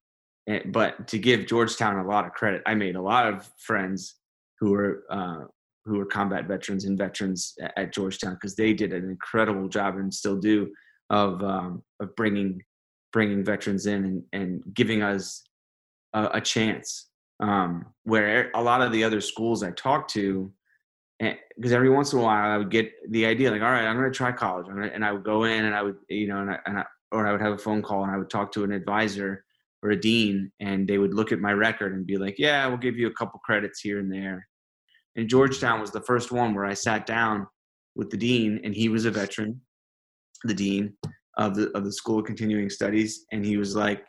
and, but to give Georgetown a lot of credit, I made a lot of friends who were uh, who were combat veterans and veterans at, at Georgetown because they did an incredible job and still do of um, of bringing bringing veterans in and, and giving us a, a chance. Um, where a lot of the other schools I talked to, because every once in a while I would get the idea like, all right, I'm going to try college, and I would go in and I would, you know, and I, and I, or I would have a phone call and I would talk to an advisor or a dean, and they would look at my record and be like, yeah, we'll give you a couple credits here and there. And Georgetown was the first one where I sat down with the dean, and he was a veteran, the dean of the of the School of Continuing Studies, and he was like,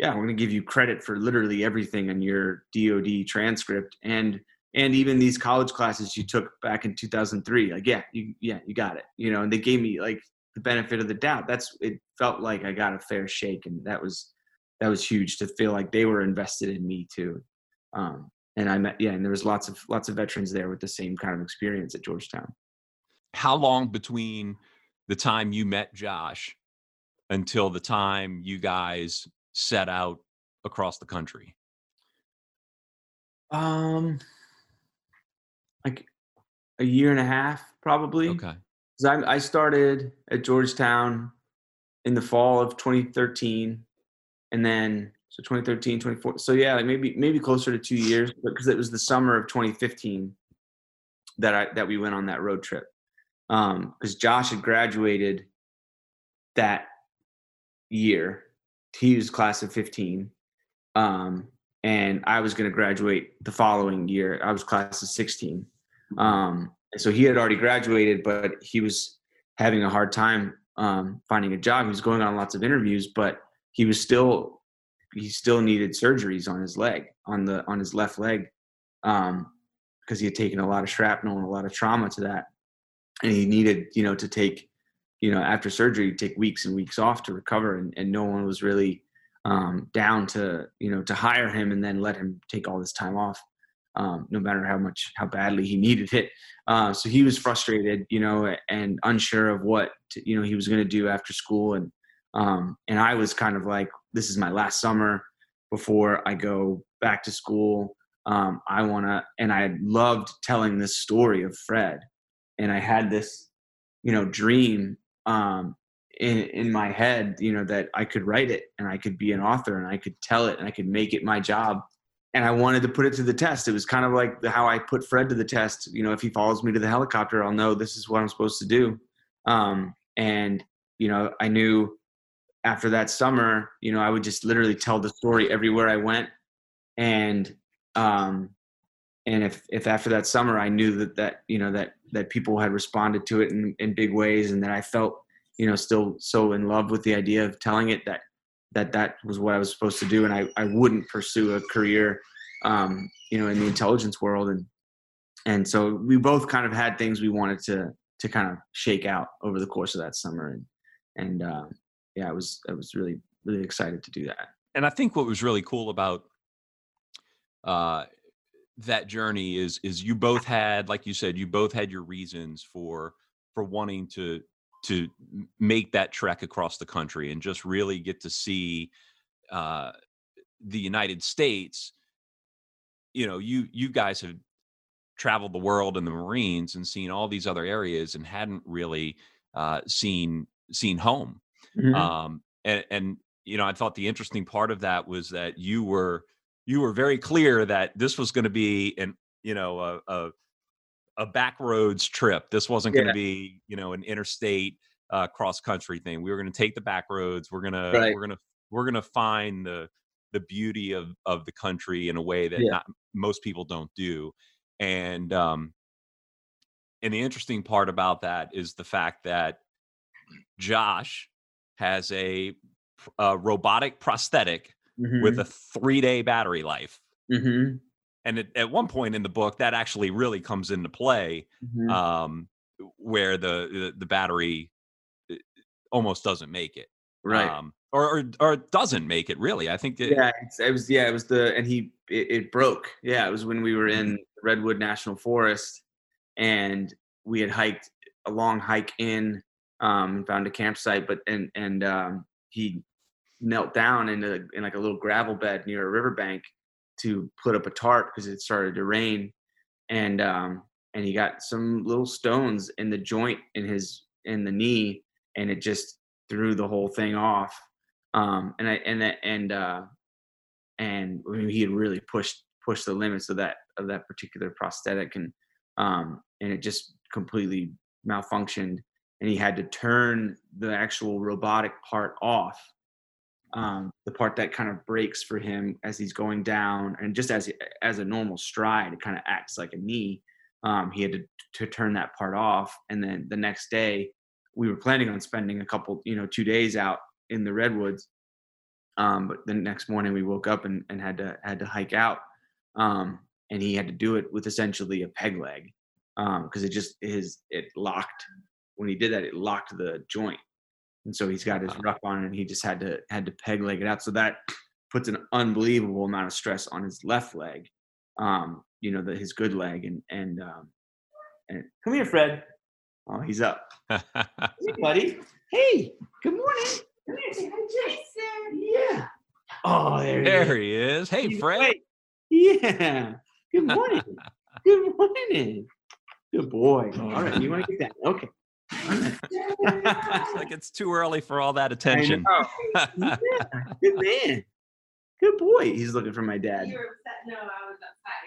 "Yeah, we're going to give you credit for literally everything in your DoD transcript and and even these college classes you took back in 2003. Like, yeah, you yeah you got it, you know." And they gave me like the benefit of the doubt. That's it felt like I got a fair shake, and that was that was huge to feel like they were invested in me too. Um, and I met yeah, and there was lots of lots of veterans there with the same kind of experience at Georgetown. How long between the time you met Josh until the time you guys set out across the country? Um, like a year and a half, probably. Okay. Because I, I started at Georgetown in the fall of 2013, and then so 2013 24 so yeah like maybe maybe closer to two years because it was the summer of 2015 that i that we went on that road trip um because josh had graduated that year he was class of 15 um and i was going to graduate the following year. I was class of 16 um so he had already graduated but he was having a hard time um finding a job. He was going on lots of interviews but he was still he still needed surgeries on his leg, on the on his left leg, um, because he had taken a lot of shrapnel and a lot of trauma to that, and he needed, you know, to take, you know, after surgery, take weeks and weeks off to recover, and, and no one was really um, down to, you know, to hire him and then let him take all this time off, um, no matter how much how badly he needed it. Uh, so he was frustrated, you know, and unsure of what to, you know he was going to do after school, and um, and I was kind of like, this is my last summer before I go back to school. Um, I want to, and I loved telling this story of Fred. And I had this, you know, dream um, in, in my head, you know, that I could write it and I could be an author and I could tell it and I could make it my job. And I wanted to put it to the test. It was kind of like how I put Fred to the test. You know, if he follows me to the helicopter, I'll know this is what I'm supposed to do. Um, and, you know, I knew after that summer, you know, I would just literally tell the story everywhere I went. And, um, and if, if after that summer I knew that, that, you know, that, that people had responded to it in, in big ways and that I felt, you know, still so in love with the idea of telling it that, that that was what I was supposed to do. And I, I wouldn't pursue a career, um, you know, in the intelligence world. And, and so we both kind of had things we wanted to, to kind of shake out over the course of that summer. And, and, um, yeah, I was I was really really excited to do that. And I think what was really cool about uh, that journey is is you both had, like you said, you both had your reasons for for wanting to to make that trek across the country and just really get to see uh, the United States. You know, you you guys have traveled the world in the Marines and seen all these other areas and hadn't really uh, seen seen home Mm-hmm. Um, and, and you know, I thought the interesting part of that was that you were you were very clear that this was going to be an you know a, a a back roads trip. This wasn't going to be you know an interstate uh, cross country thing. We were going to take the back roads. We're gonna right. we're gonna we're gonna find the the beauty of of the country in a way that yeah. not, most people don't do. And um, and the interesting part about that is the fact that Josh has a, a robotic prosthetic mm-hmm. with a three day battery life. Mm-hmm. And it, at one point in the book, that actually really comes into play, mm-hmm. um, where the, the, the battery uh, almost doesn't make it, right? Um, or, or or doesn't make it really. I think. It, yeah, it was yeah, it was the and he it, it, broke. Yeah, it was when we were in mm-hmm. Redwood National Forest, and we had hiked a long hike in, um, found a campsite, but and and um, he knelt down in, a, in like a little gravel bed near a riverbank to put up a tarp because it started to rain, and um, and he got some little stones in the joint in his in the knee, and it just threw the whole thing off. Um, and I and that and uh, and I mean, he had really pushed pushed the limits of that of that particular prosthetic, and um, and it just completely malfunctioned, and he had to turn the actual robotic part off um, the part that kind of breaks for him as he's going down and just as as a normal stride it kind of acts like a knee. Um, he had to, to turn that part off. And then the next day we were planning on spending a couple you know two days out in the redwoods. Um, but the next morning we woke up and, and had to had to hike out. Um, and he had to do it with essentially a peg leg because um, it just his it locked. When he did that it locked the joint and so he's got his ruck on and he just had to had to peg leg it out. So that puts an unbelievable amount of stress on his left leg um you know the his good leg and and um and come here fred. Oh he's up. Hey buddy. Hey good morning. Come here say hi Jason. yeah. Oh there, there he is, he is. hey he's fred. great. yeah. Good morning. Good morning. Good boy. All right you want to get that? Okay like it's too early for all that attention. yeah, good man. Good boy. He's looking for my dad. You were upset. No, I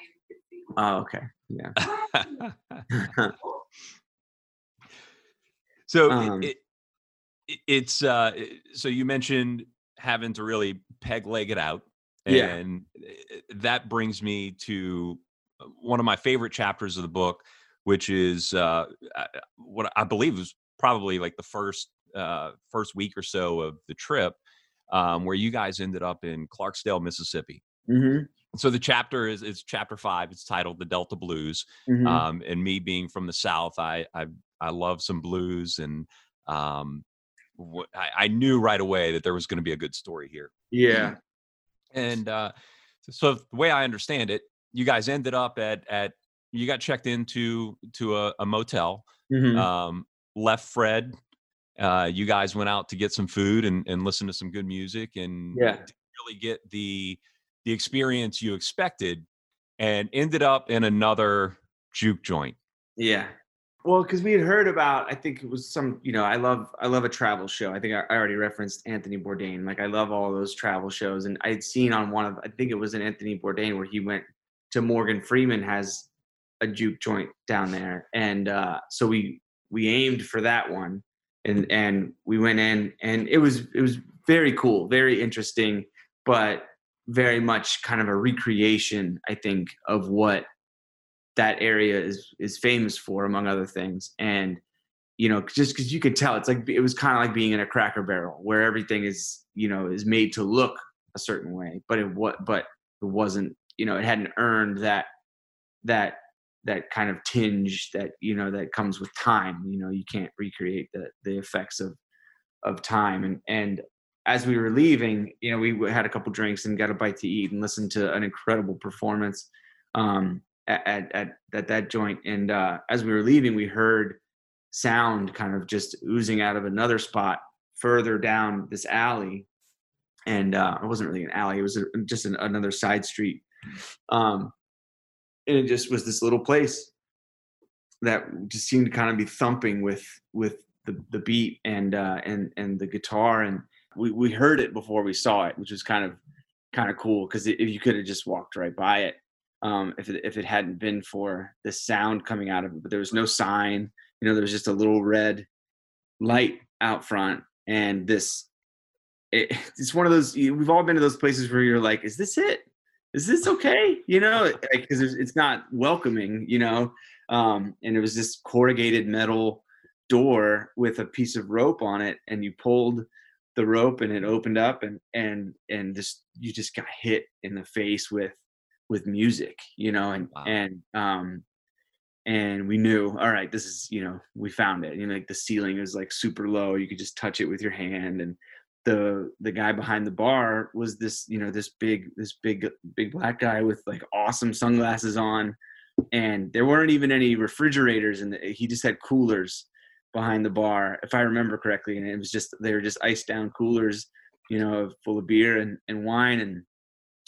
Oh, okay. Yeah. so um, it, it, it's uh so you mentioned having to really peg leg it out. And yeah. that brings me to uh, one of my favorite chapters of the book, which is uh, what I believe was probably like the first uh, first week or so of the trip, um, where you guys ended up in Clarksdale, Mississippi. Mm-hmm. So the chapter is is chapter five. It's titled "The Delta Blues." Mm-hmm. Um, and me being from the South, I I, I love some blues, and um, wh- I, I, knew right away that there was going to be a good story here. Yeah. And uh, so the way I understand it, you guys ended up at at you got checked into to a, a motel. Mm-hmm. Um, left Fred. Uh, you guys went out to get some food and, and listen to some good music and yeah. really get the the experience you expected and ended up in another juke joint. Yeah. Well, because we had heard about, I think it was some, you know, I love, I love a travel show. I think I, I already referenced Anthony Bourdain. Like I love all those travel shows, and I had seen on one of, I think it was an Anthony Bourdain where he went to Morgan Freeman has a juke joint down there, and uh, so we we aimed for that one, and and we went in, and it was it was very cool, very interesting, but very much kind of a recreation, I think, of what that area is is famous for, among other things, and you know just because you could tell it's like it was kind of like being in a cracker barrel where everything is you know is made to look a certain way but it what but it wasn't you know it hadn't earned that that that kind of tinge that you know that comes with time you know you can't recreate the the effects of of time. And and as we were leaving you know we had a couple drinks and got a bite to eat and listened to an incredible performance um at at at, that joint. And uh as we were leaving we heard sound kind of just oozing out of another spot further down this alley. And uh it wasn't really an alley it was just an, another side street. Um and it just was this little place that just seemed to kind of be thumping with with the, the beat and uh, and and the guitar and we, we heard it before we saw it which was kind of kind of cool because if you could have just walked right by it um, if it if it hadn't been for the sound coming out of it but there was no sign you know there was just a little red light out front and this it, it's one of those we've all been to those places where you're like is this it is this okay? You know, because like, it's not welcoming, you know. Um, and it was this corrugated metal door with a piece of rope on it, and you pulled the rope and it opened up and and and just you just got hit in the face with with music you know and wow. and um and we knew all right this is you know we found it you know like the ceiling is like super low you could just touch it with your hand and the the guy behind the bar was this you know this big this big big black guy with like awesome sunglasses on and there weren't even any refrigerators and he just had coolers behind the bar if i remember correctly and it was just they were just iced down coolers you know full of beer and, and wine and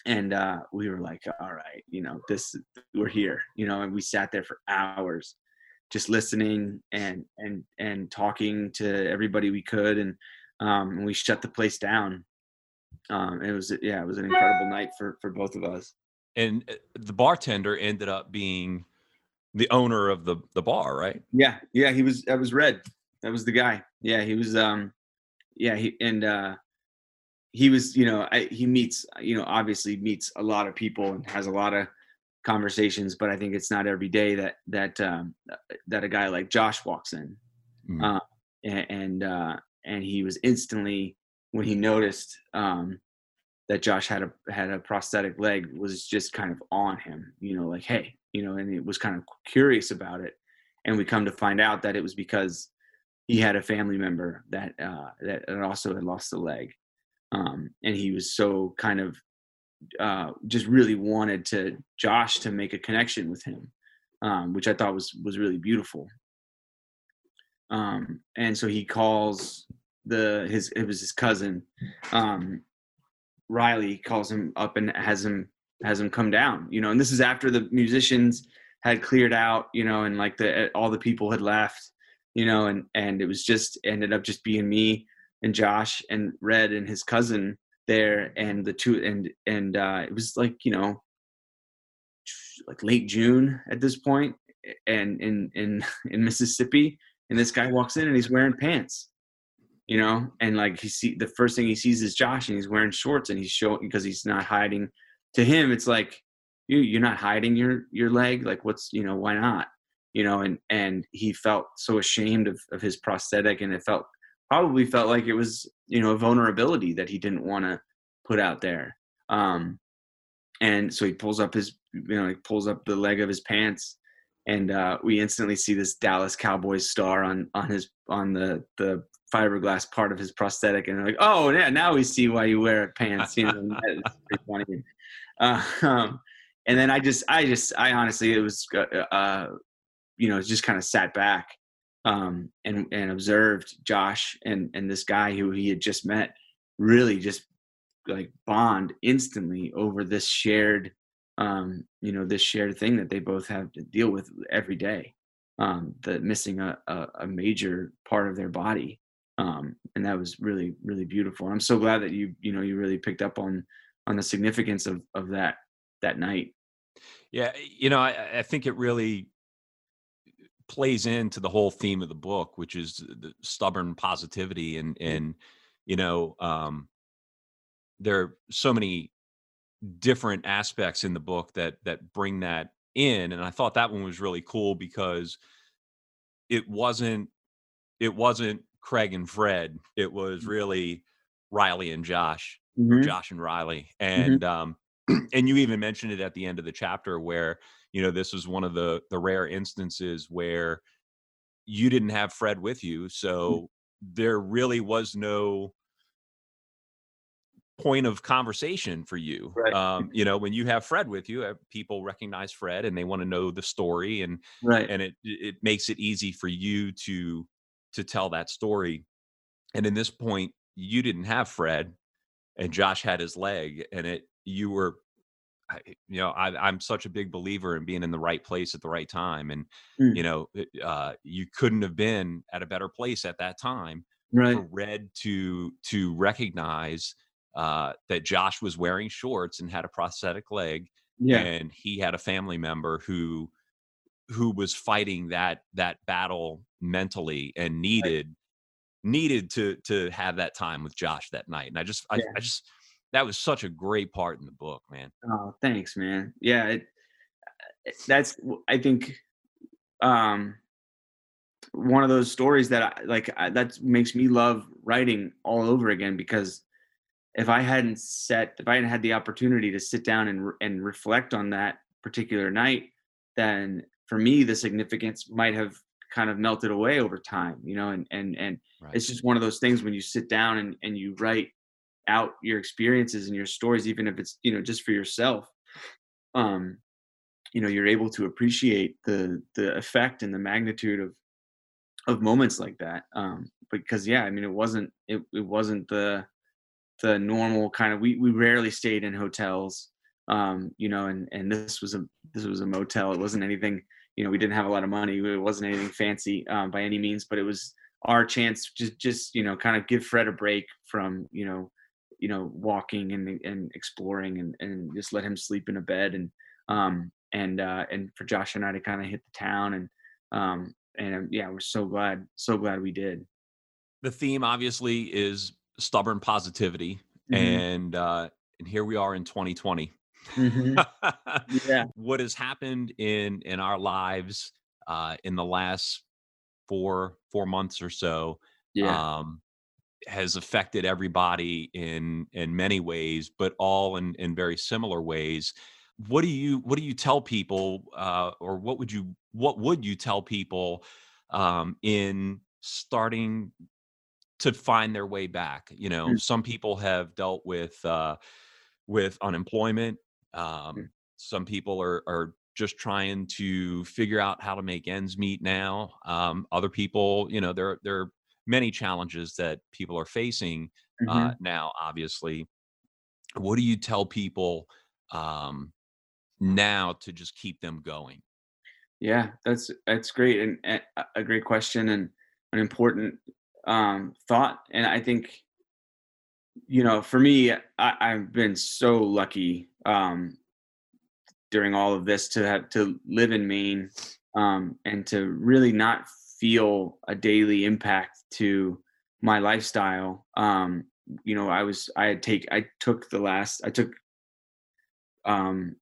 and uh, we were like all right you know this we're here you know and we sat there for hours just listening and and and talking to everybody we could and um and we shut the place down. Um it was yeah it was an incredible night for for both of us. And uh, the bartender ended up being the owner of the the bar right? Yeah yeah he was that was red. That was the guy. Yeah he was um yeah he and uh he was you know I, he meets you know obviously meets a lot of people and has a lot of conversations but i think it's not every day that that um that a guy like josh walks in. Mm-hmm. uh, and and, uh, and he was instantly when he noticed um that josh had a had a prosthetic leg was just kind of on him you know like hey you know and it was kind of curious about it and we come to find out that it was because he had a family member that uh that also had lost a leg um, and he was so kind of uh, just really wanted to Josh to make a connection with him, um, which I thought was was really beautiful. Um, and so he calls the his it was his cousin um, Riley calls him up and has him has him come down, you know. And this is after the musicians had cleared out, you know, and like the all the people had left, you know, and and it was just ended up just being me and Josh and Red and his cousin there and the two and and uh it was like you know like late June at this point and in in in Mississippi and this guy walks in and he's wearing pants you know and like he see the first thing he sees is Josh and he's wearing shorts and he's showing because he's not hiding. To him it's like you you're not hiding your your leg. Like what's you know why not? You know and and he felt so ashamed of of his prosthetic and it felt probably felt like it was you know a vulnerability that he didn't want to put out there. Um and so he pulls up his you know he pulls up the leg of his pants and uh we instantly see this Dallas Cowboys star on on his on the the fiberglass part of his prosthetic and like oh yeah now we see why you wear pants you know funny. Uh, um, and then I just I just I honestly it was uh, uh you know just kind of sat back um, and and observed Josh and and this guy who he had just met really just like bond instantly over this shared um, you know this shared thing that they both have to deal with every day um, the missing a, a, a major part of their body um, and that was really really beautiful and i'm so glad that you you know you really picked up on on the significance of of that that night. Yeah you know i, I think it really plays into the whole theme of the book, which is the stubborn positivity and and you know um, there are so many different aspects in the book that that bring that in, and I thought that one was really cool because it wasn't it wasn't Craig and Fred, it was mm. really Riley and Josh, mm-hmm. Josh and Riley, mm-hmm. and mm-hmm. um, and you even mentioned it at the end of the chapter where you know this was one of the the rare instances where you didn't have Fred with you, mm. so there really was no point of conversation for you. Right. Um, you know, when you have Fred with you, uh, people recognize Fred and they want to know the story, and right, and it it makes it easy for you to to tell that story. And in this point, you didn't have Fred, and Josh had his leg, and it you were I, you know I, am such a big believer in being in the right place at the right time and mm. you know uh, you couldn't have been at a better place at that time right. for red to to recognize uh, that josh was wearing shorts and had a prosthetic leg yeah. and he had a family member who who was fighting that that battle mentally and needed right. needed to to have that time with josh that night and i just yeah. I, I just that was such a great part in the book, man. Oh, thanks, man. Yeah, it, eh, that's I think um one of those stories that I, like I, that makes me love writing all over again because if I hadn't set if I hadn't had the opportunity to sit down and and reflect on that particular night, then for me the significance might have kind of melted away over time, you know, and and and right. it's just one of those things when you sit down and and you write out your experiences and your stories even if it's you know just for yourself um you know you're able to appreciate the the effect and the magnitude of of moments like that um because yeah i mean it wasn't it, it wasn't the the normal kind of we we rarely stayed in hotels um you know and and this was a this was a motel. It wasn't anything you know we didn't have a lot of money. It wasn't anything fancy um, by any means but it was our chance just just you know kind of give fred a break from you know you know walking and and exploring and and just let him sleep in a bed and um and uh and for josh and i to kind of hit the town and um and um, yeah we're so glad so glad we did. The theme obviously is stubborn positivity mm-hmm. and uh and here we are in 2020 mm-hmm. yeah what has happened in in our lives uh in the last four four months or so yeah um has affected everybody in in many ways but all in in very similar ways what do you what do you tell people uh or what would you what would you tell people um in starting to find their way back you know mm. some people have dealt with uh with unemployment um mm. some people are are just trying to figure out how to make ends meet now um other people you know there there are many challenges that people are facing uh, mm-hmm. uh now obviously what do you tell people um now to just keep them going yeah that's that's great and, and a great question and an important um, thought. And I think, you know, for me, I, have been so lucky um, during all of this to have to live in Maine um, and to really not feel a daily impact to my lifestyle. Um, you know, I was I had take I took the last I took um,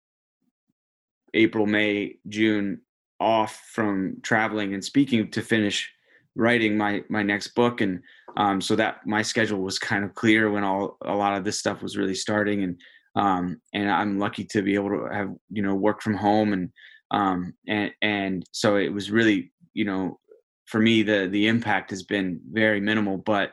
April, May, June off from traveling and speaking to finish writing my my next book. And um, so that my schedule was kind of clear when all a lot of this stuff was really starting. And um, and I'm lucky to be able to have you know work from home. And um, and and so it was really you know for me the the impact has been very minimal. But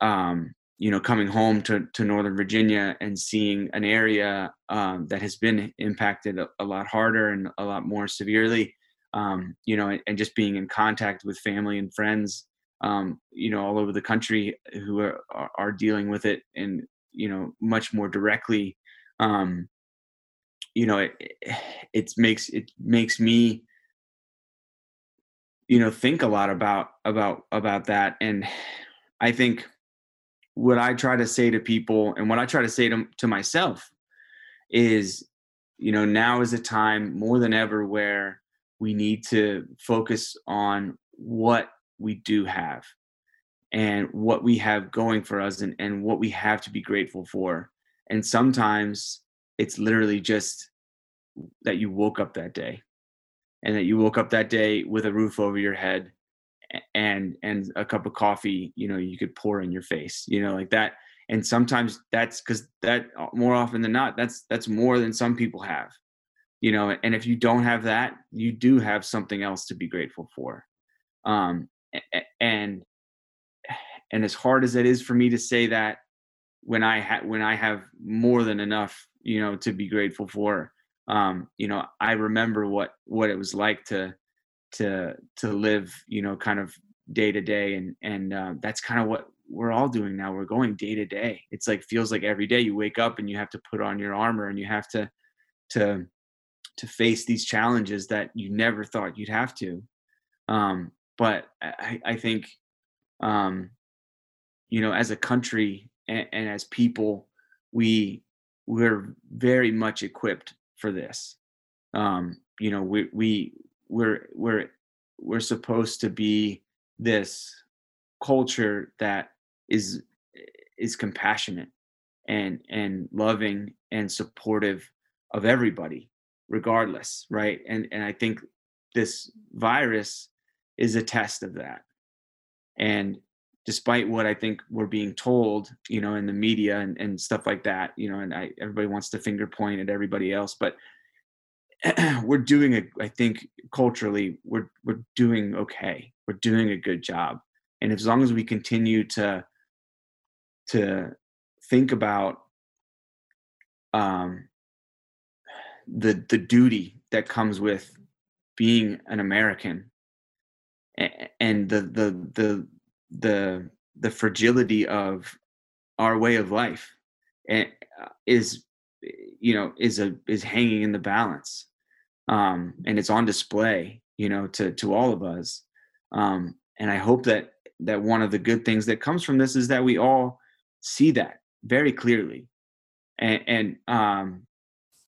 um, you know coming home to to Northern Virginia and seeing an area um, that has been impacted a, a lot harder and a lot more severely um, you know, and, and, just being in contact with family and friends, um, you know, all over the country who are, are, dealing with it and, you know, much more directly. Um, you know, it, it makes, it makes me, you know, think a lot about, about, about that. And I think what I try to say to people and what I try to say to, to myself is, you know, now is a time more than ever where we need to focus on what we do have and what we have going for us and, and what we have to be grateful for. And sometimes it's literally just that you woke up that day and that you woke up that day with a roof over your head and and a cup of coffee you know you could pour in your face you know like that and sometimes that's because that uh, more often than not that's that's more than some people have you know and if you don't have that you do have something else to be grateful for. Um and and as hard as it is for me to say that when i have when i have more than enough you know to be grateful for um you know i remember what what it was like to to to live you know kind of day to day and and uh, that's kind of what we're all doing now. We're going day to day. It's like feels like every day you wake up and you have to put on your armor and you have to to to face these challenges that you never thought you'd have to. Um, but I, I think, um, you know, as a country and, and as people, we we're very much equipped for this. Um, you know, we we we're we're we're supposed to be this culture that is is compassionate and and loving and supportive of everybody regardless, right? And and I think this virus is a test of that. And despite what I think we're being told, you know, in the media and, and stuff like that, you know, and I, everybody wants to finger point at everybody else, but we're doing a, I think culturally, we're we're doing okay. We're doing a good job, and as long as we continue to to think about um, the the duty that comes with being an American. And the the the the the fragility of our way of life uh, is you know is a is hanging in the balance. Um and it's on display you know to to all of us. Um and i hope that that one of the good things that comes from this is that we all see that very clearly. And and um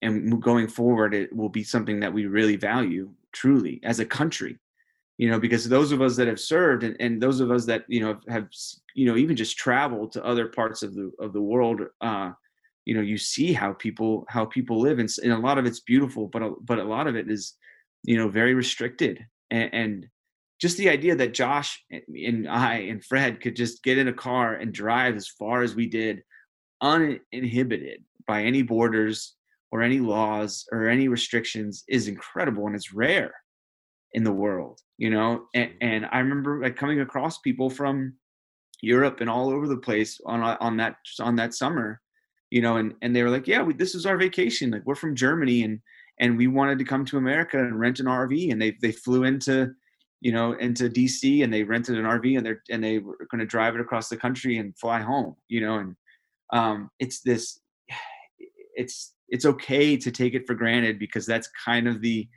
and going forward it will be something that we really value truly as a country you know because those of us that have served and, and those of us that you know have you know even just traveled to other parts of the of the world uh you know you see how people how people live and, and a lot of it's beautiful but a, but a lot of it is you know very restricted. And, and just the idea that Josh and I and Fred could just get in a car and drive as far as we did uninhibited by any borders or any laws or any restrictions is incredible and it's rare in the world you know? And, and i remember like coming across people from europe and all over the place on on that on that summer you know and and they were like yeah we, this is our vacation like we're from germany and and we wanted to come to america and rent an rv and they they flew into you know into dc and they rented an rv and they're and they were going to drive it across the country and fly home you know and um it's this it's it's okay to take it for granted because that's kind of the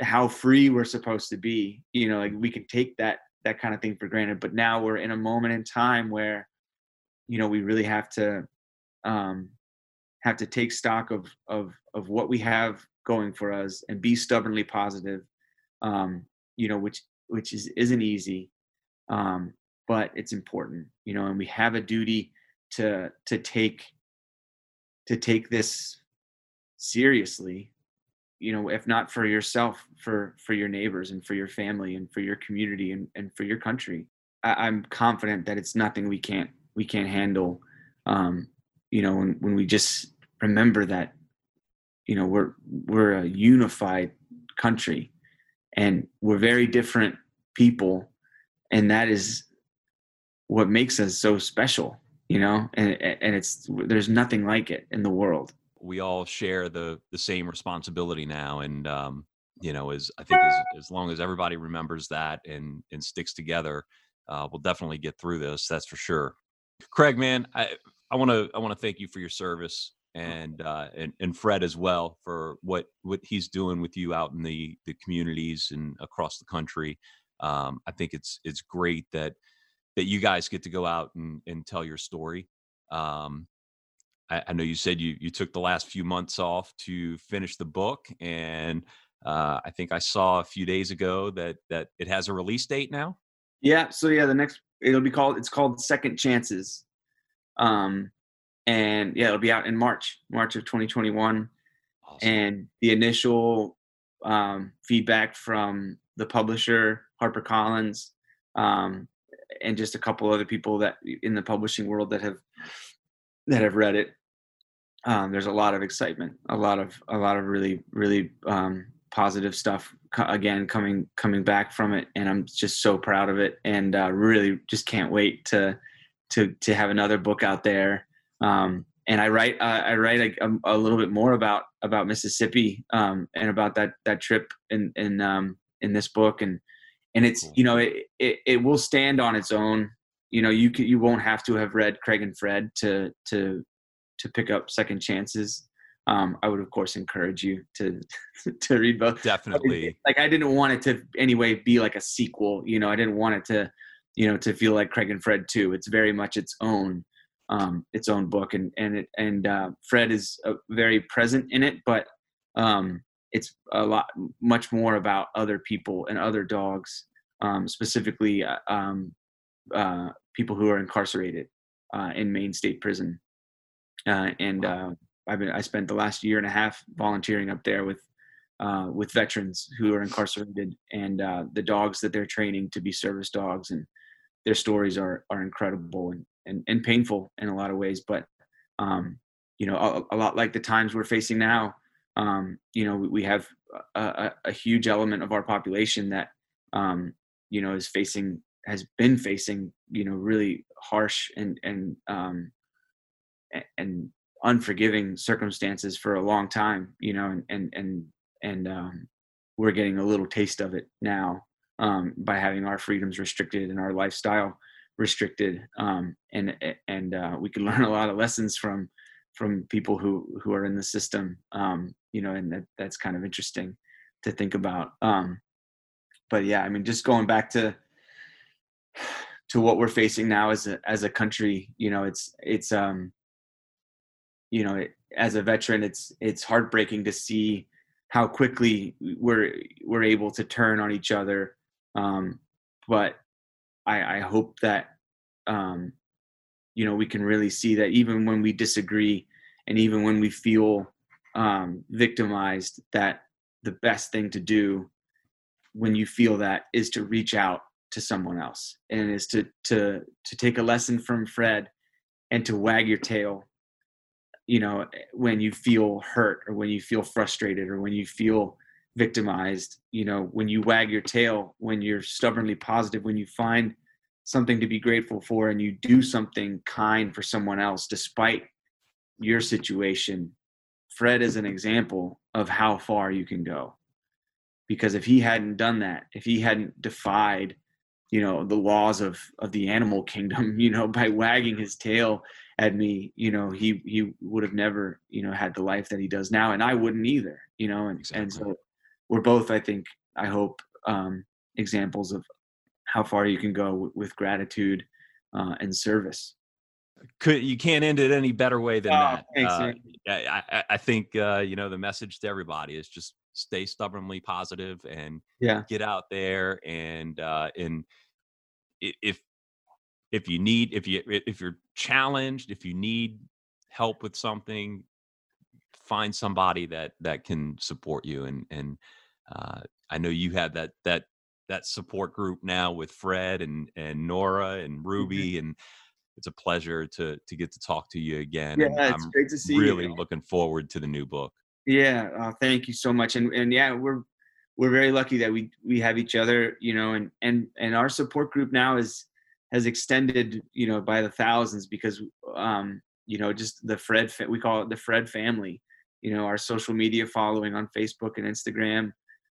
how free we're supposed to be you know like we can take that that kind of thing for granted but now we're in a moment in time where you know we really have to um have to take stock of of of what we have going for us and be stubbornly positive um you know which which is isn't easy um but it's important you know and we have a duty to to take to take this seriously you know if not for yourself for for your neighbors and for your family and for your community and, and for your country. I, am confident that it's nothing we can't we can't handle um you know when, when we just remember that you know we're we're a unified country and we're very different people and that is what makes us so special you know and and it's there's nothing like it in the world. We all share the the same responsibility now and um you know as i think as, as long as everybody remembers that and and sticks together uh, we'll definitely get through this that's for sure. Craig man i i want to i want to thank you for your service and uh and, and fred as well for what what he's doing with you out in the the communities and across the country. Um i think it's it's great that that you guys get to go out and and tell your story um I, I know you said you you took the last few months off to finish the book, and uh, I think I saw a few days ago that that it has a release date now. Yeah. So yeah, the next it'll be called it's called Second Chances, um, and yeah, it'll be out in March, March of 2021. Awesome. And the initial um, feedback from the publisher HarperCollins um, and just a couple other people that in the publishing world that have that have read it um, there's a lot of excitement, a lot of a lot of really really um, positive stuff again coming coming back from it, and I'm just so proud of it, and uh, really just can't wait to to to have another book out there. Um, and I write uh, I write a, um, a, little bit more about about Mississippi um, and about that that trip in in um, in this book, and and it's you know it, it it will stand on its own. You know you can, you won't have to have read Craig and Fred to to to pick up second chances um, I would of course encourage you to to read both. Definitely. Like I didn't want it to anyway be like a sequel. You know, I didn't want it to, you know, to feel like Craig and Fred too. It's very much its own, um, its own book, and and it and uh, Fred is uh, very present in it, but um, it's a lot much more about other people and other dogs, um, specifically uh, um, uh, people who are incarcerated uh, in Maine State Prison. Uh, and uh, I've been I spent the last year and a half volunteering up there with uh, with veterans who are incarcerated and uh, the dogs that they're training to be service dogs and their stories are are incredible and and, and painful in a lot of ways but um, you know a, a, lot like the times we're facing now um, you know we have a, a, a, huge element of our population that um, you know is facing has been facing you know really harsh and and um, and unforgiving circumstances for a long time you know and and, and and um, we're getting a little taste of it now um, by having our freedoms restricted and our lifestyle restricted um, and and uh, we can learn a lot of lessons from from people who who are in the system um, you know and that, that's kind of interesting to think about um, but yeah i mean just going back to to what we're facing now as a as a country you know it's it's um you know it, as a veteran it's it's heartbreaking to see how quickly we're we're able to turn on each other um but I, I hope that um, you know we can really see that even when we disagree and even when we feel um, victimized, that the best thing to do when you feel that is to reach out to someone else and is to to to take a lesson from Fred and to wag your tail you know when you feel hurt or when you feel frustrated or when you feel victimized you know when you wag your tail when you're stubbornly positive when you find something to be grateful for and you do something kind for someone else despite your situation fred is an example of how far you can go because if he hadn't done that if he hadn't defied you know the laws of of the animal kingdom you know by wagging his tail at me you know he he would have never you know had the life that he does now and i wouldn't either you know and exactly. and so we're both i think i hope um examples of how far you can go w- with gratitude uh, and service. Could you can't end it any better way than oh, that. thanks, uh, I, I think uh, you know the message to everybody is just stay stubbornly positive and yeah. get out there and uh and if if you need if you if you're challenged if you need help with something find somebody that that can support you and and uh, I know you have that that that support group now with Fred and and Nora and mm-hmm. Ruby and it's a pleasure to to get to talk to you again. Yeah, and it's I'm great to see really you. Really looking forward to the new book. Yeah, uh, thank you so much. And and yeah, we're we're very lucky that we we have each other, you know, and and and our support group now is has extended, you know, by the thousands because um, you know, just the Fred we call it the Fred family. You know, our social media following on Facebook and Instagram,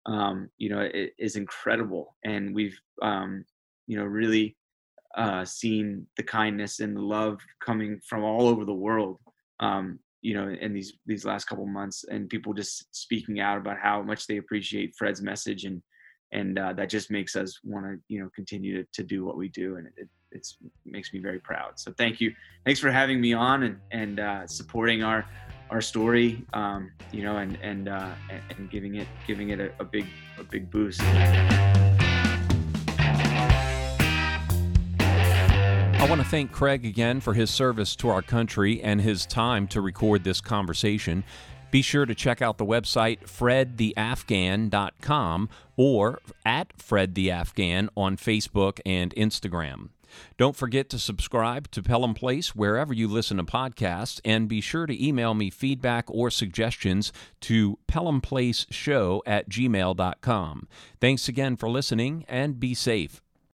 um, you know, it is incredible, and we've um, you know really uh, seen the kindness and the love coming from all over the world. Um, you know, in these these last couple months, and people just speaking out about how much they appreciate Fred's message, and and uh, that just makes us want to you know continue to, to do what we do, and it, it's makes me very proud. So thank you, thanks for having me on and and uh, supporting our our story, um, you know, and and uh, and giving it giving it a, a big a big boost. I want to thank Craig again for his service to our country and his time to record this conversation. Be sure to check out the website fredtheafghan.com or at fredtheafghan on Facebook and Instagram. Don't forget to subscribe to Pelham Place wherever you listen to podcasts, and be sure to email me feedback or suggestions to pelhamplaceshow at gmail.com. Thanks again for listening, and be safe.